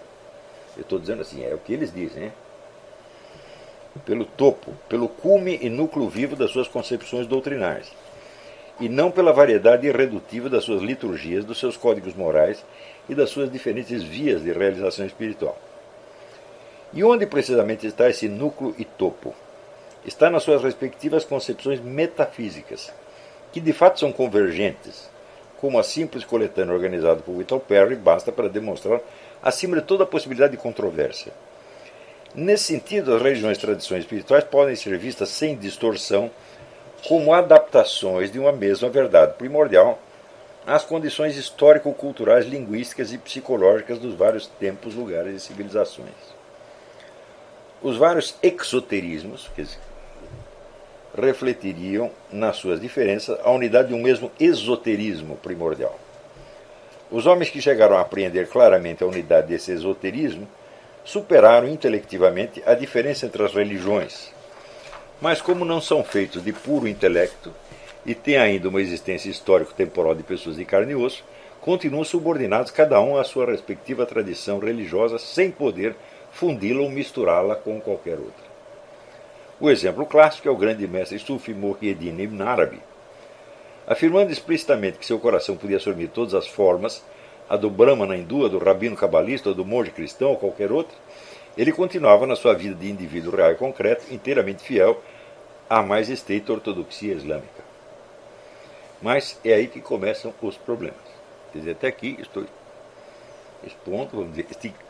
C: Eu estou dizendo assim, é o que eles dizem, pelo topo, pelo cume e núcleo vivo das suas concepções doutrinais, e não pela variedade irredutível das suas liturgias, dos seus códigos morais e das suas diferentes vias de realização espiritual. E onde precisamente está esse núcleo e topo? Está nas suas respectivas concepções metafísicas, que de fato são convergentes, como a simples coletânea organizada por Whittle Perry basta para demonstrar acima de toda a possibilidade de controvérsia. Nesse sentido, as religiões e tradições espirituais podem ser vistas sem distorção como adaptações de uma mesma verdade primordial às condições histórico-culturais, linguísticas e psicológicas dos vários tempos, lugares e civilizações. Os vários exoterismos, refletiriam nas suas diferenças a unidade de um mesmo esoterismo primordial. Os homens que chegaram a apreender claramente a unidade desse esoterismo superaram intelectivamente a diferença entre as religiões. Mas, como não são feitos de puro intelecto e têm ainda uma existência histórico-temporal de pessoas de carne e osso, continuam subordinados cada um à sua respectiva tradição religiosa sem poder fundi-la ou misturá-la com qualquer outra. O exemplo clássico é o grande mestre Sufi Muhyiddin Ibn Arabi. Afirmando explicitamente que seu coração podia assumir todas as formas, a do Brahmana hindu, a do rabino cabalista, a do monge cristão ou qualquer outra, ele continuava na sua vida de indivíduo real e concreto, inteiramente fiel à mais estreita ortodoxia islâmica. Mas é aí que começam os problemas. Quer dizer, até aqui estou expondo, dizer,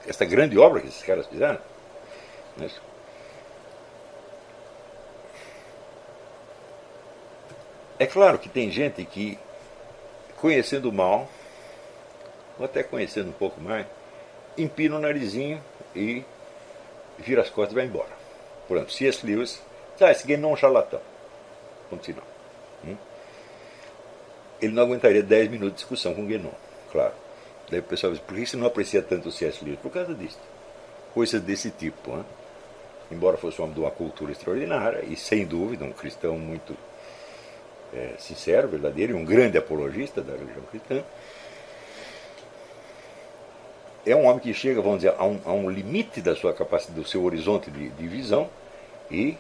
C: esta grande obra que esses caras fizeram. Né? É claro que tem gente que, conhecendo mal, ou até conhecendo um pouco mais, empina o narizinho e vira as costas e vai embora. Por exemplo, C.S. Lewis, ah, esse game não é um charlatão. Ponto final. Hum? Ele não aguentaria 10 minutos de discussão com o Guénon, claro. Daí o pessoal diz, por que você não aprecia tanto o C.S. Lewis? Por causa disso. Coisas desse tipo. Hein? embora fosse um homem de uma cultura extraordinária e, sem dúvida, um cristão muito é, sincero, verdadeiro e um grande apologista da religião cristã. É um homem que chega, vamos dizer, a um, a um limite da sua capacidade, do seu horizonte de, de visão e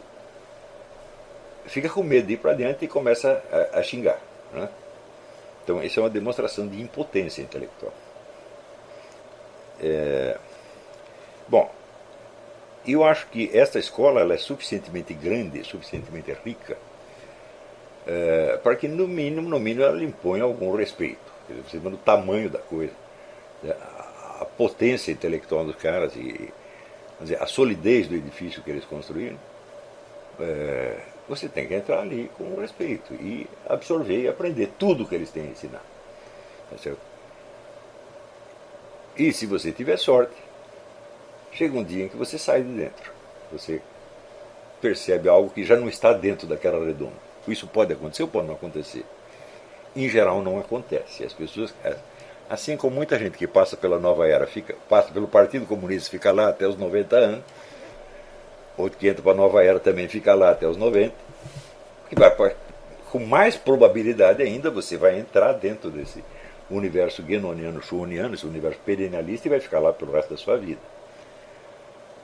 C: fica com medo de ir para adiante e começa a, a xingar. Né? Então, isso é uma demonstração de impotência intelectual. É, bom, eu acho que esta escola ela é suficientemente grande, suficientemente rica, é, para que no mínimo, no mínimo, ela impõe algum respeito. Você vê o tamanho da coisa, né? a, potência intelectual dos caras e dizer, a solidez do edifício que eles construíram. É, você tem que entrar ali com respeito e absorver e aprender tudo que eles têm a ensinar. Tá? E se você tiver sorte, chega um dia em que você sai de dentro. Você percebe algo que já não está dentro daquela redonda. Isso pode acontecer ou pode não acontecer. Em geral não acontece. As pessoas, assim como muita gente que passa pela nova era, fica, passa pelo Partido Comunista, fica lá até os 90 anos, outro que entra para a nova era também fica lá até os 90, que vai, com mais probabilidade ainda você vai entrar dentro desse universo guenoniano, schumaniano, esse universo perennialista e vai ficar lá pelo resto da sua vida.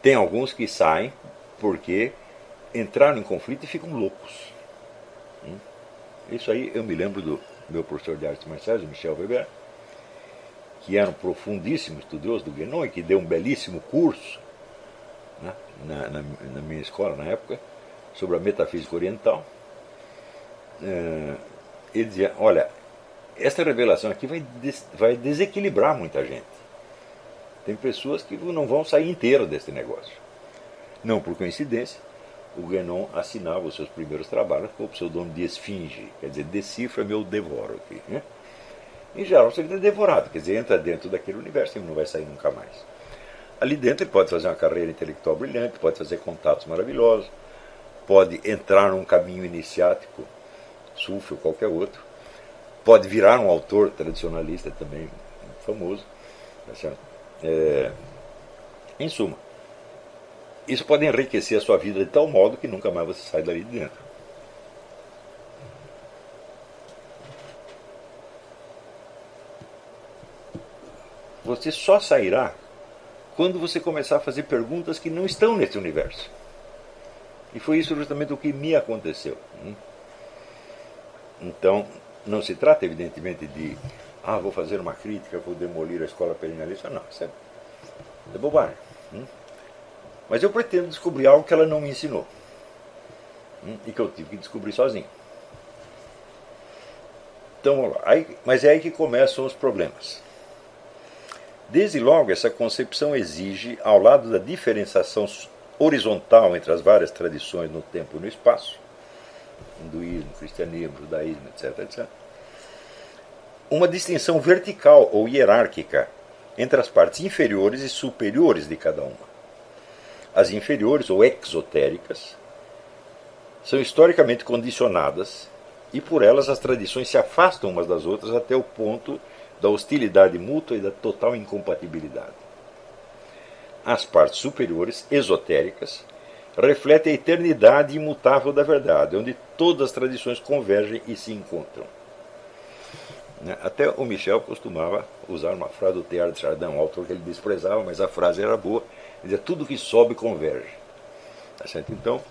C: Tem alguns que saem porque entraram em conflito e ficam loucos. Isso aí eu me lembro do meu professor de artes marciais, Michel Weber, que era um profundíssimo estudioso do Guénon e que deu um belíssimo curso né, na, na, na, minha escola na época sobre a metafísica oriental. É, ele dizia: Olha, esta revelação aqui vai, des, vai desequilibrar muita gente. Tem pessoas que não vão sair inteiras desse negócio. Não por coincidência, o Guénon assinava os seus primeiros trabalhos com o pseudônimo de Esfinge, quer dizer, decifra-me ou devoro aqui. Né? Em geral, você é devorado, quer dizer, entra dentro daquele universo e não vai sair nunca mais. Ali dentro ele pode fazer uma carreira intelectual brilhante, pode fazer contatos maravilhosos, pode entrar num caminho iniciático, sufi ou qualquer outro, pode virar um autor tradicionalista também famoso. Tá é, em suma, isso pode enriquecer a sua vida de tal modo que nunca mais você sai dali de dentro. Você só sairá quando você começar a fazer perguntas que não estão nesse universo. E foi isso justamente o que me aconteceu. Hum? Então, não se trata, evidentemente, de ah, vou fazer uma crítica, vou demolir a escola perennialista. Não, isso é, é bobagem. Mas eu pretendo descobrir algo que ela não me ensinou. Hum? E que eu tive que descobrir sozinho. Então, aí, mas é aí que começam os problemas. Desde logo, essa concepção exige, ao lado da diferenciação horizontal entre as várias tradições no tempo e no espaço, hinduísmo, cristianismo, judaísmo, etc., etc., uma distinção vertical ou hierárquica entre as partes inferiores e superiores de cada uma. As inferiores ou exotéricas são historicamente condicionadas e por elas as tradições se afastam umas das outras até o ponto da hostilidade mútua e da total incompatibilidade. As partes superiores, esotéricas, refletem a eternidade imutável da verdade, onde todas as tradições convergem e se encontram. Né? Até o Michel costumava usar uma frase do Teilhard de Chardin, um autor que ele desprezava, mas a frase era boa, ele dizia, tudo que sobe converge. Tá certo? Então,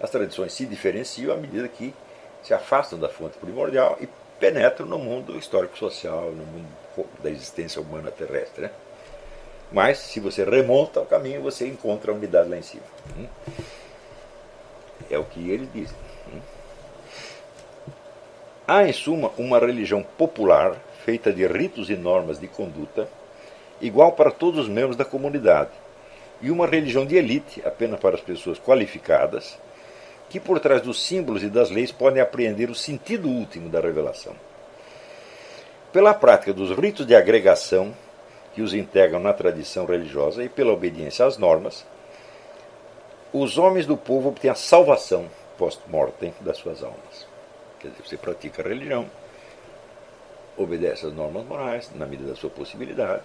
C: as tradições se diferenciam à medida que se afastam da fonte primordial e penetram no mundo histórico-social, no mundo da existência humana terrestre. Né? Mas, se você remonta o caminho, você encontra a unidade lá em cima. Hum? É o que eles dizem. Hum? Há, em suma, uma religião popular feita de ritos e normas de conduta, igual para todos os membros da comunidade, e uma religião de elite, apenas para as pessoas qualificadas, que por trás dos símbolos e das leis podem apreender o sentido último da revelação. Pela prática dos ritos de agregação que os integram na tradição religiosa e pela obediência às normas, os homens do povo obtêm a salvação post-mortem das suas almas. Quer dizer, você pratica a religião, obedece às normas morais, na medida da sua possibilidade,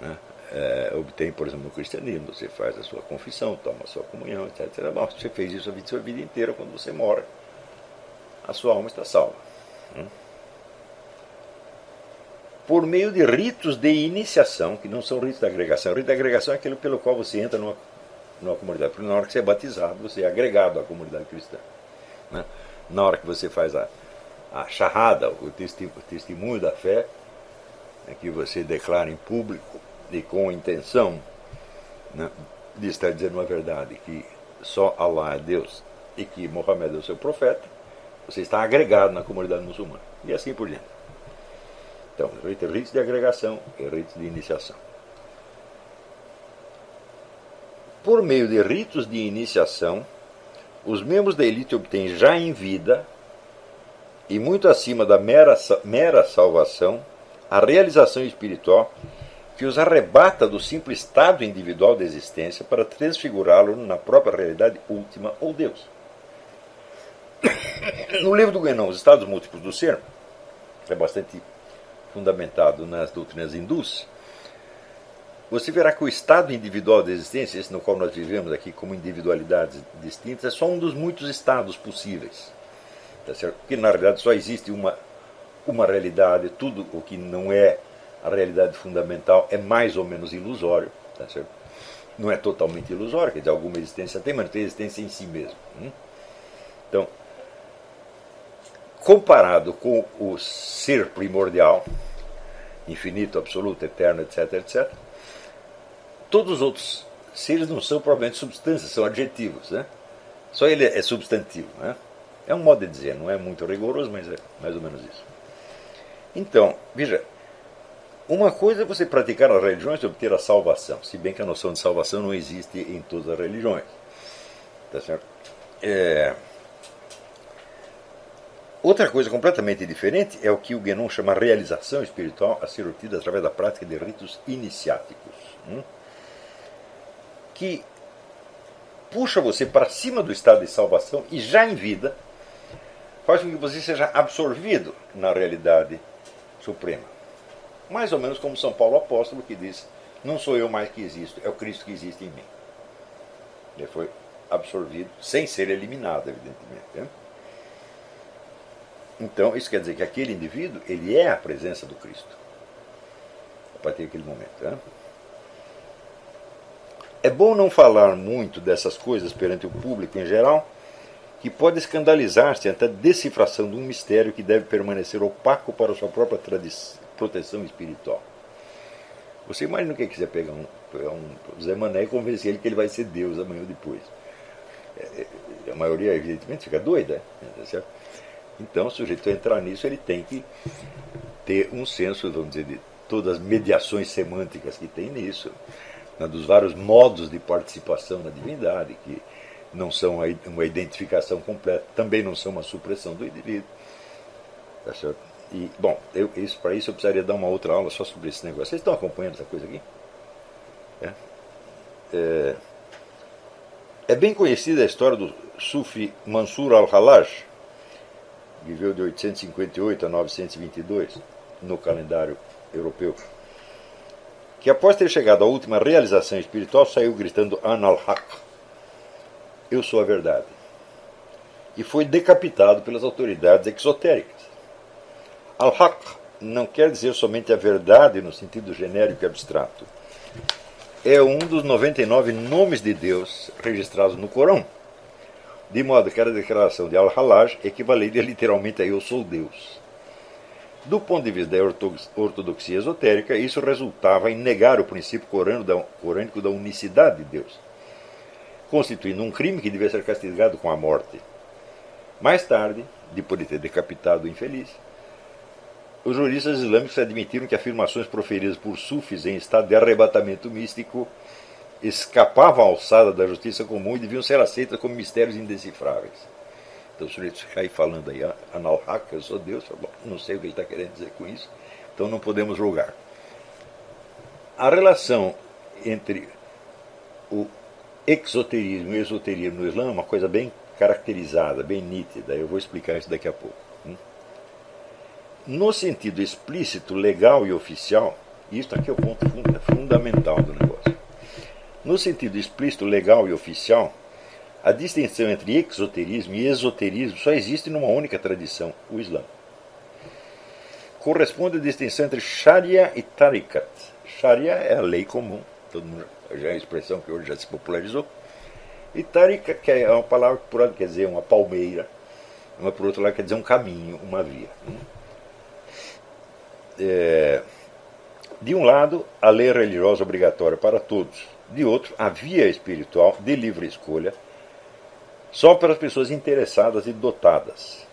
C: né? É, obtém, por exemplo, no cristianismo, você faz a sua confissão, toma a sua comunhão, etc. Bom, você fez isso a sua vida inteira, quando você morre, a sua alma está salva. Hum? Por meio de ritos de iniciação, que não são ritos de agregação. O rito de agregação é aquele pelo qual você entra numa, numa comunidade. Porque na hora que você é batizado, você é agregado à comunidade cristã. Né? Na hora que você faz a, a charrada, o testemunho da fé, é que você declara em público e com intenção né, de estar dizendo uma verdade, que só Allah é Deus e que Mohammed é o seu profeta, você está agregado na comunidade muçulmana. E assim por diante. Então, ritos de agregação e ritos de iniciação. Por meio de ritos de iniciação, os membros da elite obtêm já em vida, e muito acima da mera, mera salvação, a realização espiritual que os arrebata do simples estado individual da existência para transfigurá-lo na própria realidade última ou Deus. [COUGHS] No livro do Guénon, Os Estados Múltiplos do Ser, que é bastante fundamentado nas doutrinas hindus, você verá que o estado individual da existência, esse no qual nós vivemos aqui como individualidades distintas, é só um dos muitos estados possíveis. Tá Porque na realidade só existe uma, uma realidade, tudo o que não é a realidade fundamental é mais ou menos ilusório. Tá certo? Não é totalmente ilusório, quer dizer, alguma existência tem, mas não tem existência em si mesmo. Hum? Então, comparado com o ser primordial, infinito, absoluto, eterno, etc., etc., todos os outros seres não são provavelmente substâncias, são adjetivos. Né? Só ele é substantivo. Né? É um modo de dizer, não é muito rigoroso, mas é mais ou menos isso. Então, veja, uma coisa é você praticar as religiões e obter a salvação, se bem que a noção de salvação não existe em todas as religiões. Tá certo? É... Outra coisa completamente diferente é o que o Guénon chama realização espiritual a ser obtida através da prática de ritos iniciáticos. Hum? Que puxa você para cima do estado de salvação e já em vida faz com que você seja absorvido na realidade suprema. Mais ou menos como São Paulo apóstolo que diz: Não sou eu mais que existo, é o Cristo que existe em mim. Ele foi absorvido, sem ser eliminado, evidentemente. Né? Então, isso quer dizer que aquele indivíduo ele é a presença do Cristo a partir daquele momento. Né? É bom não falar muito dessas coisas perante o público em geral, que pode escandalizar-se ante a decifração de um mistério que deve permanecer opaco para sua própria proteção espiritual. Você imagina o que é quiser pegar um, pegar um Zé Mané e convencer ele que ele vai ser Deus amanhã ou depois. É, é, a maioria, evidentemente, fica doida. Né? Tá então, o sujeito entrar nisso, ele tem que ter um senso, vamos dizer, de todas as mediações semânticas que tem nisso, né, dos vários modos de participação na divindade, que não são uma identificação completa, também não são uma supressão do indivíduo. Tá certo? E, bom, eu, isso, para isso eu precisaria dar uma outra aula só sobre esse negócio. Vocês estão acompanhando essa coisa aqui? É, é, é bem conhecida a história do Sufi Mansur al-Halaj, viveu de 858 a 922 no calendário europeu, que após ter chegado à última realização espiritual saiu gritando An-al-Haq, eu sou a verdade, e foi decapitado pelas autoridades exotéricas. Al-Haq não quer dizer somente a verdade no sentido genérico e abstrato. É um dos 99 nomes de Deus registrados no Corão. De modo que a declaração de Al-Halaj equivaleria literalmente a Eu sou Deus. Do ponto de vista da ortodoxia esotérica, isso resultava em negar o princípio corânico da unicidade de Deus, constituindo um crime que devia ser castigado com a morte. Mais tarde, depois de ter decapitado o infeliz, os juristas islâmicos admitiram que afirmações proferidas por sufis em estado de arrebatamento místico escapavam à alçada da justiça comum e deviam ser aceitas como mistérios indecifráveis. Então o sujeito fica aí falando aí, Analhaq, eu sou Deus, não sei o que ele está querendo dizer com isso, então não podemos julgar. A relação entre o exoterismo e o esoterismo no Islã é uma coisa bem caracterizada, bem nítida. Eu vou explicar isso daqui a pouco. No sentido explícito, legal e oficial, Isto aqui é o ponto fundamental do negócio. No sentido explícito, legal e oficial, a distinção entre exoterismo e esoterismo só existe numa única tradição, o Islã. Corresponde à distinção entre Sharia e Tariqat. Sharia é a lei comum, todo mundo, já é a expressão que hoje já se popularizou. E Tariqa, que é uma palavra que por lado quer dizer uma palmeira, uma por outro lado quer dizer um caminho, uma via. É, de um lado, a lei religiosa obrigatória para todos. De outro, a via espiritual de livre escolha, só para as pessoas interessadas e dotadas.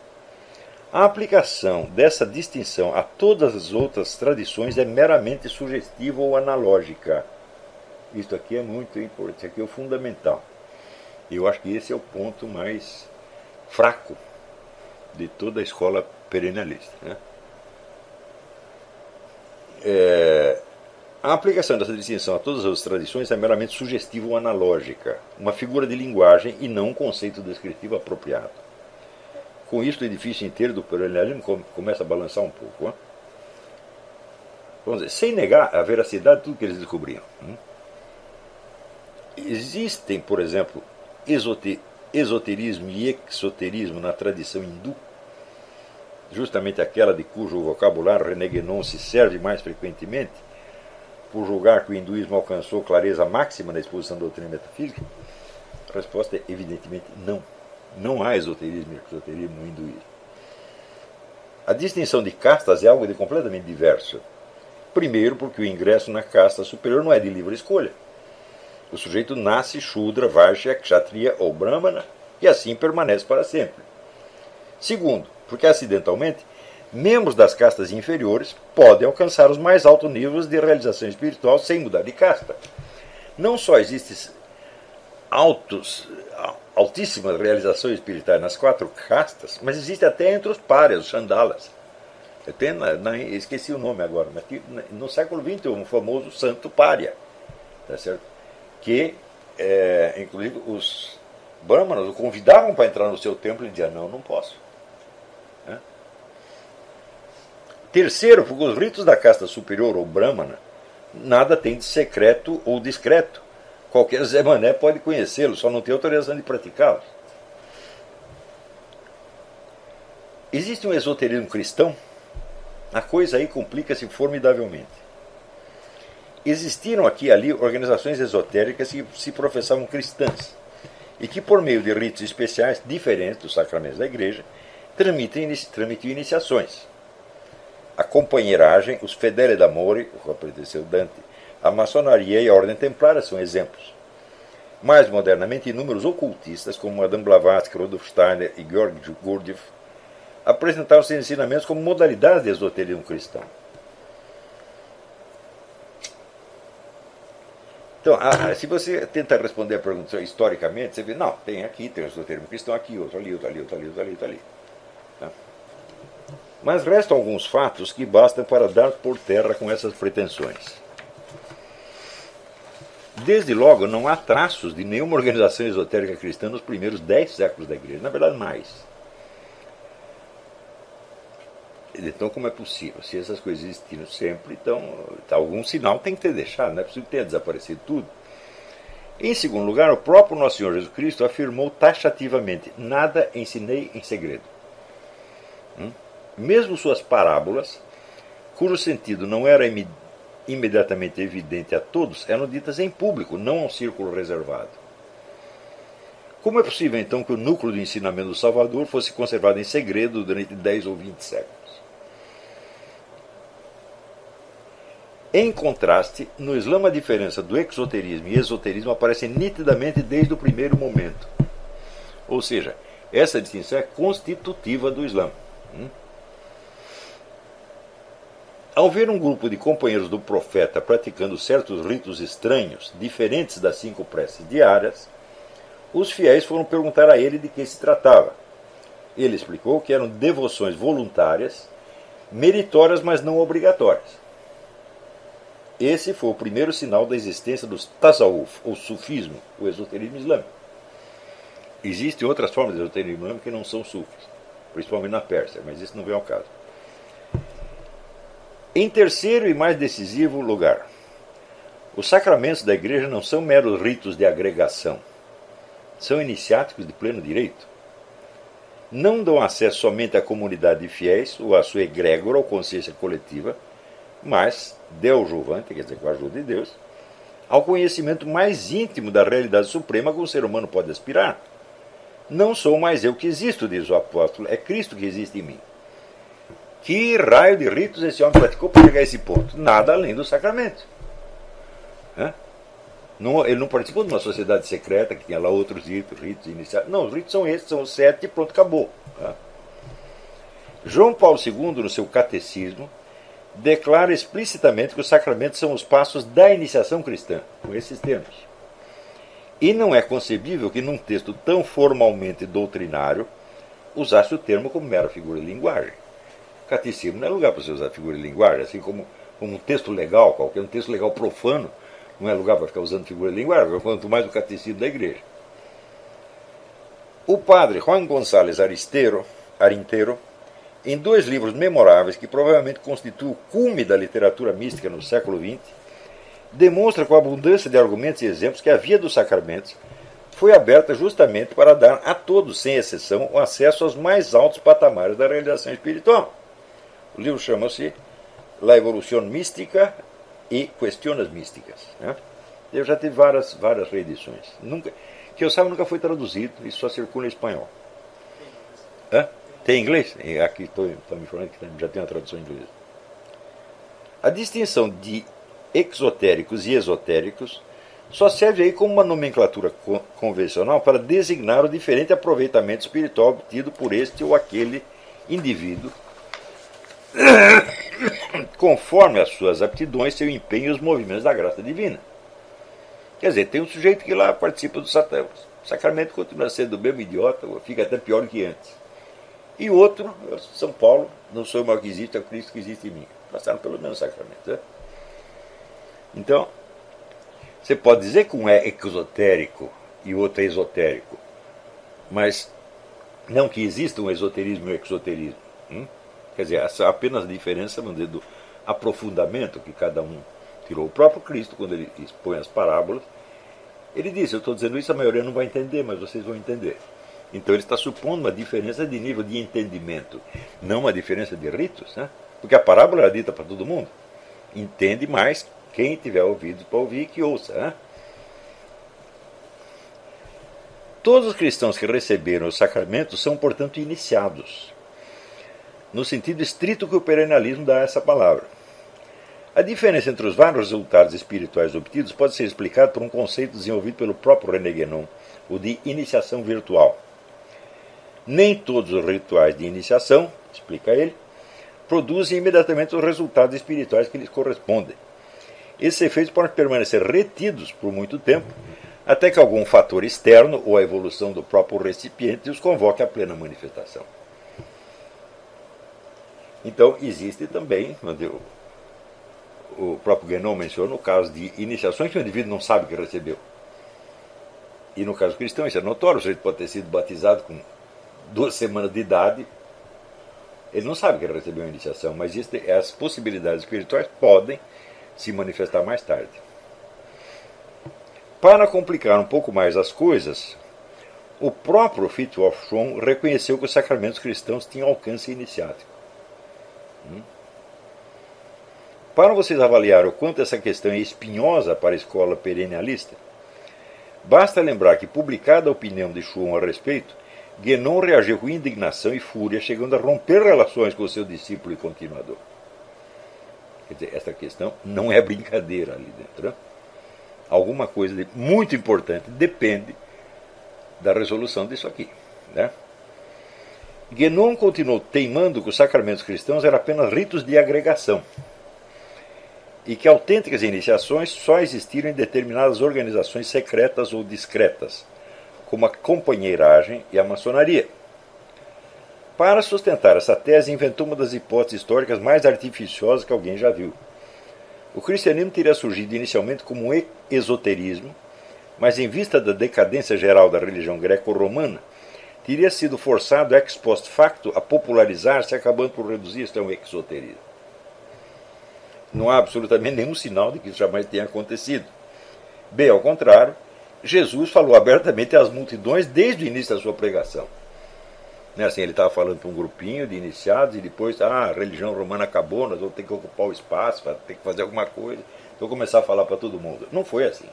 C: A aplicação dessa distinção a todas as outras tradições é meramente sugestiva ou analógica. Isto aqui é muito importante, isso aqui é o fundamental. Eu acho que esse é o ponto mais fraco de toda a escola perennialista. Né? É, a aplicação dessa distinção a todas as tradições é meramente sugestiva ou analógica, uma figura de linguagem e não um conceito descritivo apropriado. Com isso, o edifício inteiro do perennialismo começa a balançar um pouco. Hein? Vamos dizer, sem negar a veracidade de tudo que eles descobriam. Existem, por exemplo, esoterismo e exoterismo na tradição hindu, justamente aquela de cujo vocabulário René Guénon se serve mais frequentemente, por julgar que o hinduísmo alcançou clareza máxima na exposição da doutrina metafísica? A resposta é evidentemente não. Não há esoterismo e exoterismo no hinduísmo. A distinção de castas é algo de completamente diverso. Primeiro, porque o ingresso na casta superior não é de livre escolha. O sujeito nasce Shudra, Vaishya, Kshatriya ou Brahmana e assim permanece para sempre. Segundo, porque acidentalmente membros das castas inferiores podem alcançar os mais altos níveis de realização espiritual sem mudar de casta. Não só existem altos, altíssimas realizações espirituais nas quatro castas, mas existe até entre os párias, os chandalas. Eu tenho, esqueci o nome agora, mas no século XXI, um famoso santo pária, tá certo? que, é, inclusive, os brahmanas o convidavam para entrar no seu templo e dizia: Não, não posso. Terceiro, porque os ritos da casta superior ou brahmana nada tem de secreto ou discreto. Qualquer Zé Mané pode conhecê-lo, só não tem autorização de praticá-los. Existe um esoterismo cristão? A coisa aí complica-se formidavelmente. Existiram aqui e ali organizações esotéricas que se professavam cristãs e que, por meio de ritos especiais diferentes dos sacramentos da igreja, transmitiam iniciações a companheiragem, os fedeli d'amore, o qual pertenceu Dante, a maçonaria e a ordem templária são exemplos. Mais modernamente, inúmeros ocultistas, como Madame Blavatsky, Rudolf Steiner e Georg Gurdjieff, apresentaram seus ensinamentos como modalidades de esoterismo cristão. Então, se você tenta responder a pergunta historicamente, você vê, não, tem aqui, tem o esoterismo cristão aqui, outro ali, outro ali, outro ali, outro ali, outro ali. Mas restam alguns fatos que bastam para dar por terra com essas pretensões. Desde logo, não há traços de nenhuma organização esotérica cristã nos primeiros dez séculos da igreja, na verdade, mais. Então, como é possível? Se essas coisas existiram sempre, então algum sinal tem que ter deixado, não é possível ter desaparecido tudo. Em segundo lugar, o próprio Nosso Senhor Jesus Cristo afirmou taxativamente: Nada ensinei em segredo. Hum? Mesmo suas parábolas, cujo sentido não era imediatamente evidente a todos, eram ditas em público, não a um círculo reservado. Como é possível então que o núcleo do ensinamento do Salvador fosse conservado em segredo durante 10 ou 20 séculos? Em contraste, no Islã a diferença do exoterismo e esoterismo aparece nitidamente desde o primeiro momento. Ou seja, essa distinção é constitutiva do Islã. Ao ver um grupo de companheiros do profeta praticando certos ritos estranhos, diferentes das cinco preces diárias, os fiéis foram perguntar a ele de que se tratava. Ele explicou que eram devoções voluntárias, meritórias, mas não obrigatórias. Esse foi o primeiro sinal da existência dos tasawuf, ou sufismo, o esoterismo islâmico. Existem outras formas de esoterismo islâmico que não são sufis, principalmente na Pérsia, mas isso não vem ao caso. Em terceiro e mais decisivo lugar, os sacramentos da igreja não são meros ritos de agregação, são iniciáticos de pleno direito. Não dão acesso somente à comunidade de fiéis ou à sua egrégora ou consciência coletiva, mas, Deus juvante, quer dizer, com a ajuda de Deus, ao conhecimento mais íntimo da realidade suprema que o ser humano pode aspirar. Não sou mais eu que existo, diz o apóstolo, é Cristo que existe em mim. Que raio de ritos esse homem praticou para chegar a esse ponto? Nada além do sacramento. Não, ele não participou de uma sociedade secreta que tinha lá outros ritos, ritos iniciais. Não, os ritos são esses, são os sete e pronto, acabou. João Paulo II, no seu catecismo, declara explicitamente que os sacramentos são os passos da iniciação cristã, com esses termos. E não é concebível que num texto tão formalmente doutrinário usasse o termo como mera figura de linguagem. Catecismo não é lugar para você usar figura de linguagem, assim como, como um texto legal, qualquer um texto legal profano, não é lugar para ficar usando figura de linguagem, quanto mais o catecismo da igreja. O padre Juan González Aristeiro, Arinteiro em dois livros memoráveis que provavelmente constituem o cume da literatura mística no século XX, demonstra com abundância de argumentos e exemplos que a via dos sacramentos foi aberta justamente para dar a todos, sem exceção, o acesso aos mais altos patamares da realização espiritual. O livro chama-se La Evolução Mística e Questões Místicas. Né? Eu já tive várias, várias reedições. Nunca, que eu saiba, nunca foi traduzido, isso só circula em espanhol. Hã? Tem inglês? Aqui estou me falando que já tem uma tradução em inglês. A distinção de exotéricos e esotéricos só serve aí como uma nomenclatura co convencional para designar o diferente aproveitamento espiritual obtido por este ou aquele indivíduo, [COUGHS] conforme as suas aptidões, seu empenho e os movimentos da graça divina. Quer dizer, tem um sujeito que lá participa do sacramento, continua sendo o mesmo idiota, fica até pior que antes. E outro, São Paulo, não sou o maior que existe, é o Cristo que existe em mim. Passaram pelo mesmo sacramento. Né? Então, você pode dizer que um é exotérico e o outro é esotérico, mas não que exista um esoterismo e um exoterismo. Quer dizer, essa apenas a diferença do aprofundamento que cada um tirou. O próprio Cristo, quando ele expõe as parábolas, ele disse: Eu estou dizendo isso, a maioria não vai entender, mas vocês vão entender. Então ele está supondo uma diferença de nível de entendimento, não uma diferença de ritos, né? porque a parábola era dita para todo mundo. Entende mais quem tiver ouvido para ouvir que ouça. Né? Todos os cristãos que receberam os sacramentos são, portanto, iniciados, no sentido estrito que o perennialismo dá a essa palavra. A diferença entre os vários resultados espirituais obtidos pode ser explicada por um conceito desenvolvido pelo próprio René Guénon, o de iniciação virtual. Nem todos os rituais de iniciação, explica ele, produzem imediatamente os resultados espirituais que lhes correspondem. Esses efeitos podem permanecer retidos por muito tempo, até que algum fator externo ou a evolução do próprio recipiente os convoque à plena manifestação. Então, existe também, o, próprio Guénon menciona, o caso de iniciações que o indivíduo não sabe que recebeu. E no caso cristão, isso é notório, o sujeito pode ter sido batizado com duas semanas de idade, ele não sabe que ele recebeu uma iniciação, mas as possibilidades espirituais podem se manifestar mais tarde. Para complicar um pouco mais as coisas, o próprio Fritjof Schwann reconheceu que os sacramentos cristãos tinham alcance iniciático. Hum? Para vocês avaliar o quanto essa questão é espinhosa para a escola perennialista, basta lembrar que, publicada a opinião de Schwann a respeito, Guénon reagiu com indignação e fúria, chegando a romper relações com seu discípulo e continuador. Quer dizer, essa questão não é brincadeira ali dentro. Né? Alguma coisa de muito importante depende da resolução disso aqui. Né? Guénon continuou teimando que os sacramentos cristãos eram apenas ritos de agregação e que autênticas iniciações só existiram em determinadas organizações secretas ou discretas como a companheiragem e a maçonaria. Para sustentar essa tese, inventou uma das hipóteses históricas mais artificiosas que alguém já viu. O cristianismo teria surgido inicialmente como um esoterismo, mas em vista da decadência geral da religião greco-romana, teria sido forçado ex post facto a popularizar-se, acabando por reduzir-se a um exoterismo. Não há absolutamente nenhum sinal de que isso jamais tenha acontecido. Bem, ao contrário, Jesus falou abertamente às multidões desde o início da sua pregação. Né, assim, ele estava falando para um grupinho de iniciados e depois, ah, a religião romana acabou, nós vamos ter que ocupar o espaço, ter que fazer alguma coisa. Então começar a falar para todo mundo. Não foi assim.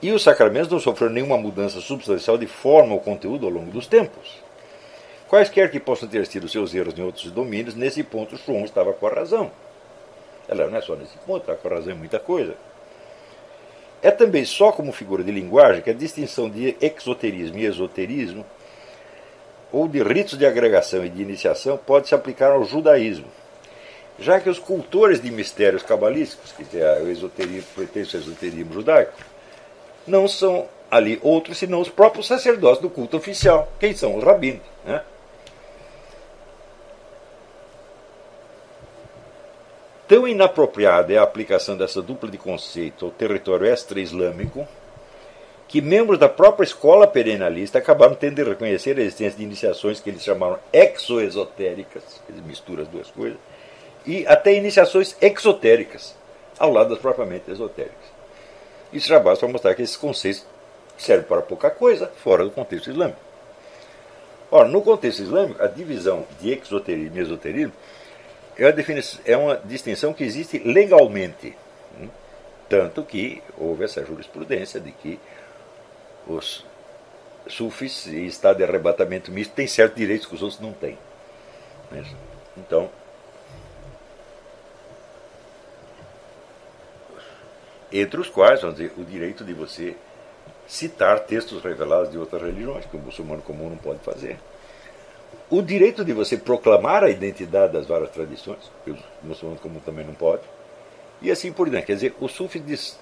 C: E os sacramentos não sofreram nenhuma mudança substancial de forma ou conteúdo ao longo dos tempos. Quaisquer que possam ter sido seus erros em outros domínios, nesse ponto João estava com a razão. Ela não é só nesse ponto, está com a razão em muita coisa. É também só como figura de linguagem que a distinção de exoterismo e esoterismo, ou de ritos de agregação e de iniciação, pode se aplicar ao judaísmo, já que os cultores de mistérios cabalísticos, que é o esoterismo, esoterismo judaico, não são ali outros senão os próprios sacerdotes do culto oficial. Quem são? Os rabinos. Né? Tão inapropriada é a aplicação dessa dupla de conceito ao território extra-islâmico que membros da própria escola perennialista acabaram tendo de reconhecer a existência de iniciações que eles chamaram exoesotéricas, eles misturam as duas coisas, e até iniciações exotéricas, ao lado das propriamente esotéricas. Isso já basta para mostrar que esses conceitos servem para pouca coisa fora do contexto islâmico. Ora, no contexto islâmico, a divisão de exoterismo e esoterismo é uma, é uma distinção que existe legalmente. Hum? Tanto que houve essa jurisprudência de que os sufis, em estado de arrebatamento misto, têm certos direitos que os outros não têm. Então, entre os quais, vamos dizer, o direito de você citar textos revelados de outras religiões, que o muçulmano comum não pode fazer. O direito de você proclamar a identidade das várias tradições, que o muçulmano comum também não pode, e assim por diante. Quer dizer, o Sufi diz.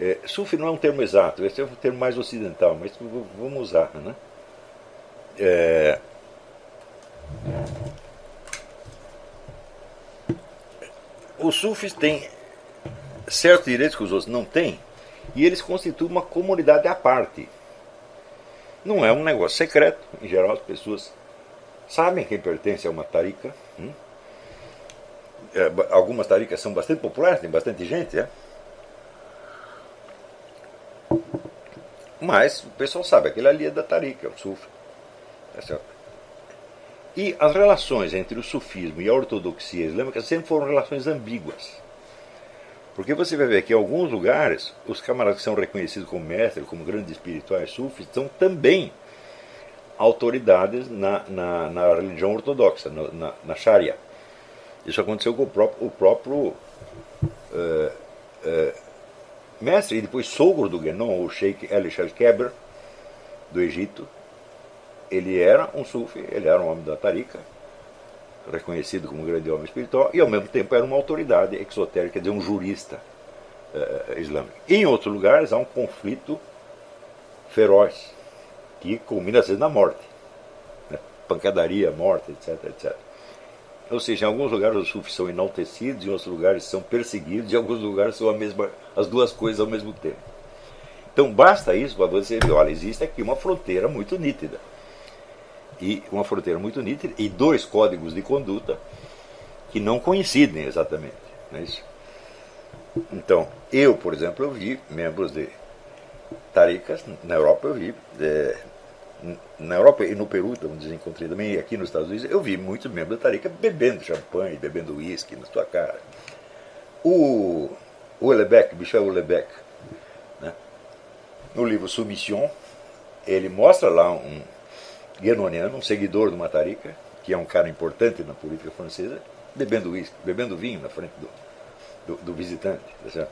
C: É, Sufi não é um termo exato, esse é um termo mais ocidental, mas vamos usar. Né? É, os sufis têm certos direitos que os outros não têm, e eles constituem uma comunidade à parte. Não é um negócio secreto, em geral as pessoas sabem quem pertence a uma tarica. Hum? É, algumas taricas são bastante populares, tem bastante gente, é? Mas o pessoal sabe, aquele ali é da tarica, é o sufo. Tá certo? E as relações entre o sufismo e a ortodoxia islâmica sempre foram relações ambíguas. Porque você vai ver que em alguns lugares, os camaradas que são reconhecidos como mestres, como grandes espirituais sufis, são também autoridades na, na, na religião ortodoxa, na, na, Sharia. Isso aconteceu com o próprio, o próprio uh, uh, mestre e depois sogro do Guénon, o Sheikh El Keber, do Egito. Ele era um sufi, ele era um homem da Tarika, reconhecido como um grande homem espiritual, e ao mesmo tempo era uma autoridade exotérica, quer dizer, um jurista uh, islâmico. Em outros lugares há um conflito feroz, que culmina às vezes na morte. Né? Pancadaria, morte, etc, etc. Ou seja, em alguns lugares os sufis são enaltecidos, em outros lugares são perseguidos, em alguns lugares são mesma, as duas coisas ao mesmo tempo. Então basta isso para você ver, olha, existe aqui uma fronteira muito nítida e uma fronteira muito nítida e dois códigos de conduta que não coincidem exatamente. Não é isso? Então, eu, por exemplo, eu vi membros de taricas, na Europa eu vi, é, na Europa e no Peru, vamos dizer, encontrei também, e aqui nos Estados Unidos, eu vi muitos membros da tarica bebendo champanhe, bebendo uísque na sua cara. O, o Houellebecq, Michel Houellebecq, né, no livro Submission, ele mostra lá um, guenoniano, um seguidor do Matarica, que é um cara importante na política francesa, bebendo uísque, bebendo vinho na frente do, do, do visitante. Tá?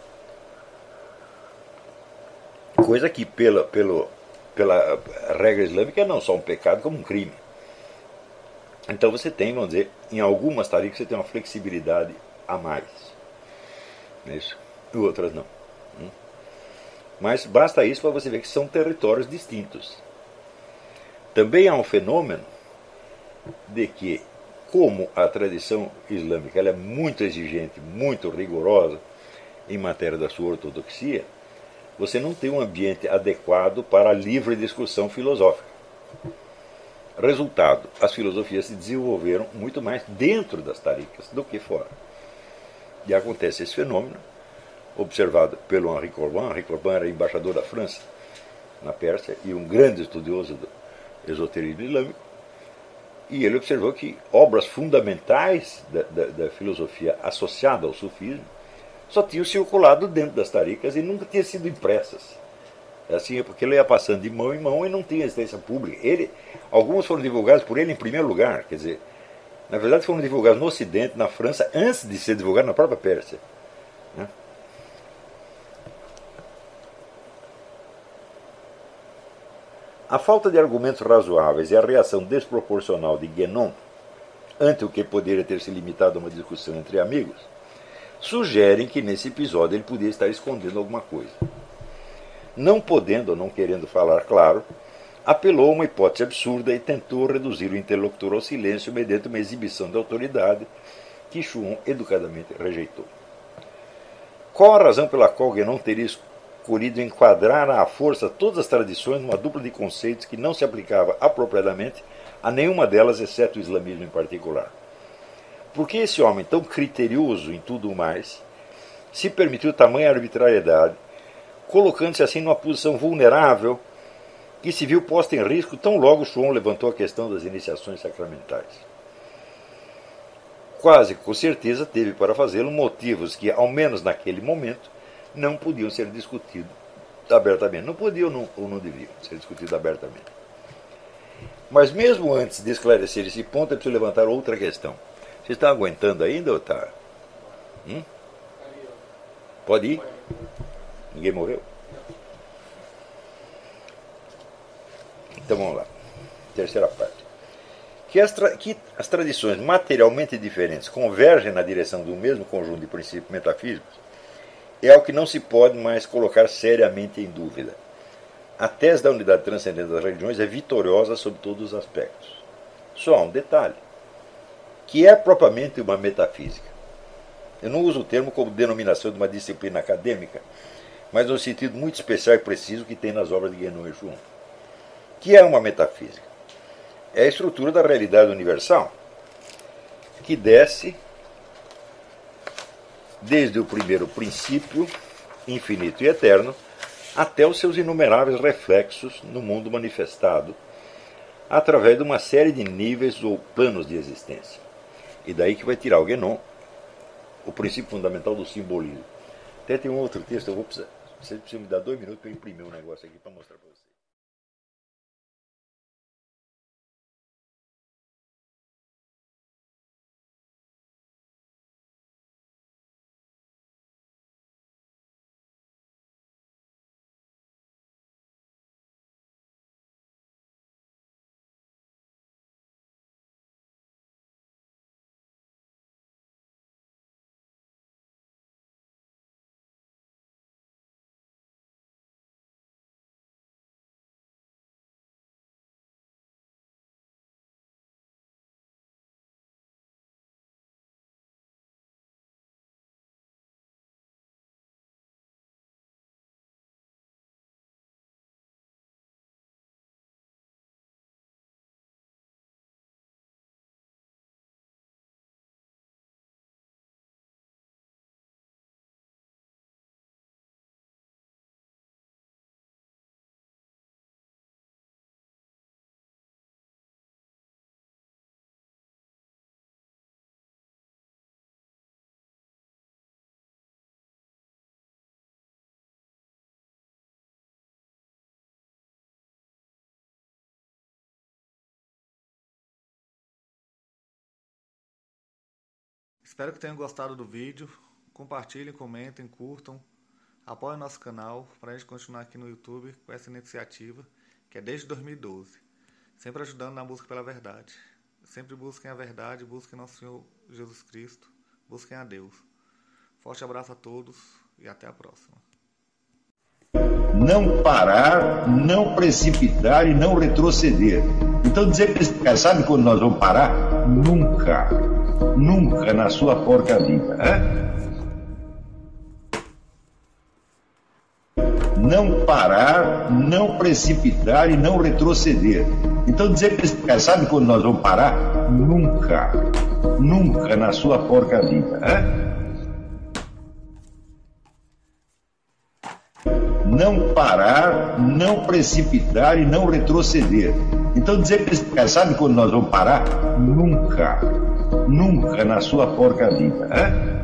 C: Coisa que, pela, pela regra islâmica, é não só um pecado, como um crime. Então você tem, vamos dizer, em algumas taricas você tem uma flexibilidade a mais. É isso. E outras não. Hum? Mas basta isso para você ver que são territórios distintos. Também há um fenômeno de que, como a tradição islâmica é muito exigente, muito rigorosa em matéria da sua ortodoxia, você não tem um ambiente adequado para a livre discussão filosófica. Resultado: as filosofias se desenvolveram muito mais dentro das taricas do que fora. E acontece esse fenômeno, observado pelo Henri Corbin. Henri Corbin era embaixador da França na Pérsia e um grande estudioso do esoterismo islâmico. E ele observou que obras fundamentais da, da, da filosofia associada ao sufismo só tinham circulado dentro das taricas e nunca tinham sido impressas. Assim é porque ele ia passando de mão em mão e não tinha existência pública. Ele, algumas foram divulgadas por ele em primeiro lugar, quer dizer, na verdade foram divulgadas no Ocidente, na França, antes de ser divulgadas na própria Pérsia. Né? A falta de argumentos razoáveis e a reação desproporcional de Guénon ante o que poderia ter se limitado a uma discussão entre amigos sugerem que nesse episódio ele podia estar escondendo alguma coisa. Não podendo ou não querendo falar claro, apelou a uma hipótese absurda e tentou reduzir o interlocutor ao silêncio mediante uma exibição de autoridade que Chuon educadamente rejeitou. Qual a razão pela qual Guénon teria escolhido enquadrar à força todas as tradições numa dupla de conceitos que não se aplicava apropriadamente a nenhuma delas, exceto o islamismo em particular? Por que esse homem, tão criterioso em tudo mais, se permitiu tamanha arbitrariedade, colocando-se assim numa posição vulnerável que se viu posta em risco tão logo João levantou a questão das iniciações sacramentais? Quase com certeza teve para fazê-lo motivos que, ao menos naquele momento, não podiam ser discutidos abertamente. Não podiam não, ou não deviam ser discutidos abertamente. Mas mesmo antes de esclarecer esse ponto, é preciso levantar outra questão. Você está aguentando ainda ou está? Hum? Pode ir? Ninguém morreu? Então vamos lá. Terceira parte. Que as, que as tradições materialmente diferentes convergem na direção do mesmo conjunto de princípios metafísicos é o que não se pode mais colocar seriamente em dúvida. A tese da unidade transcendente das religiões é vitoriosa sob todos os aspectos. Só há um detalhe que é propriamente uma metafísica. Eu não uso o termo como denominação de uma disciplina acadêmica, mas no sentido muito especial e preciso que tem nas obras de Guénon e João. Que é uma metafísica? É a estrutura da realidade universal que desce desde o primeiro princípio, infinito e eterno, até os seus inumeráveis reflexos no mundo manifestado, através de uma série de níveis ou planos de existência. E daí que vai tirar o Guénon, o princípio fundamental do simbolismo. Até tem um outro texto, eu vou precisar. Vocês precisam me dar dois minutos para imprimir um negócio aqui para mostrar para vocês.
B: Espero que tenham gostado do vídeo. Compartilhem, comentem, curtam. Apoiem nosso canal para a gente continuar aqui no YouTube com essa iniciativa que é desde 2012. Sempre ajudando na busca pela verdade. Sempre busquem a verdade, busquem nosso Senhor Jesus Cristo, busquem a Deus. Forte abraço a todos e até a próxima.
A: Não parar, não precipitar e não retroceder. Então dizer cara, sabe quando nós vamos parar? Nunca. Nunca na sua porca vida. Né?
C: não parar, não precipitar e não retroceder. Então dizer cara, sabe quando nós vamos parar? Nunca, nunca na sua porca vida. Né? Não parar, não precipitar e não retroceder. Então dizer cara, sabe quando nós vamos parar? Nunca, nunca na sua porca vida. Né?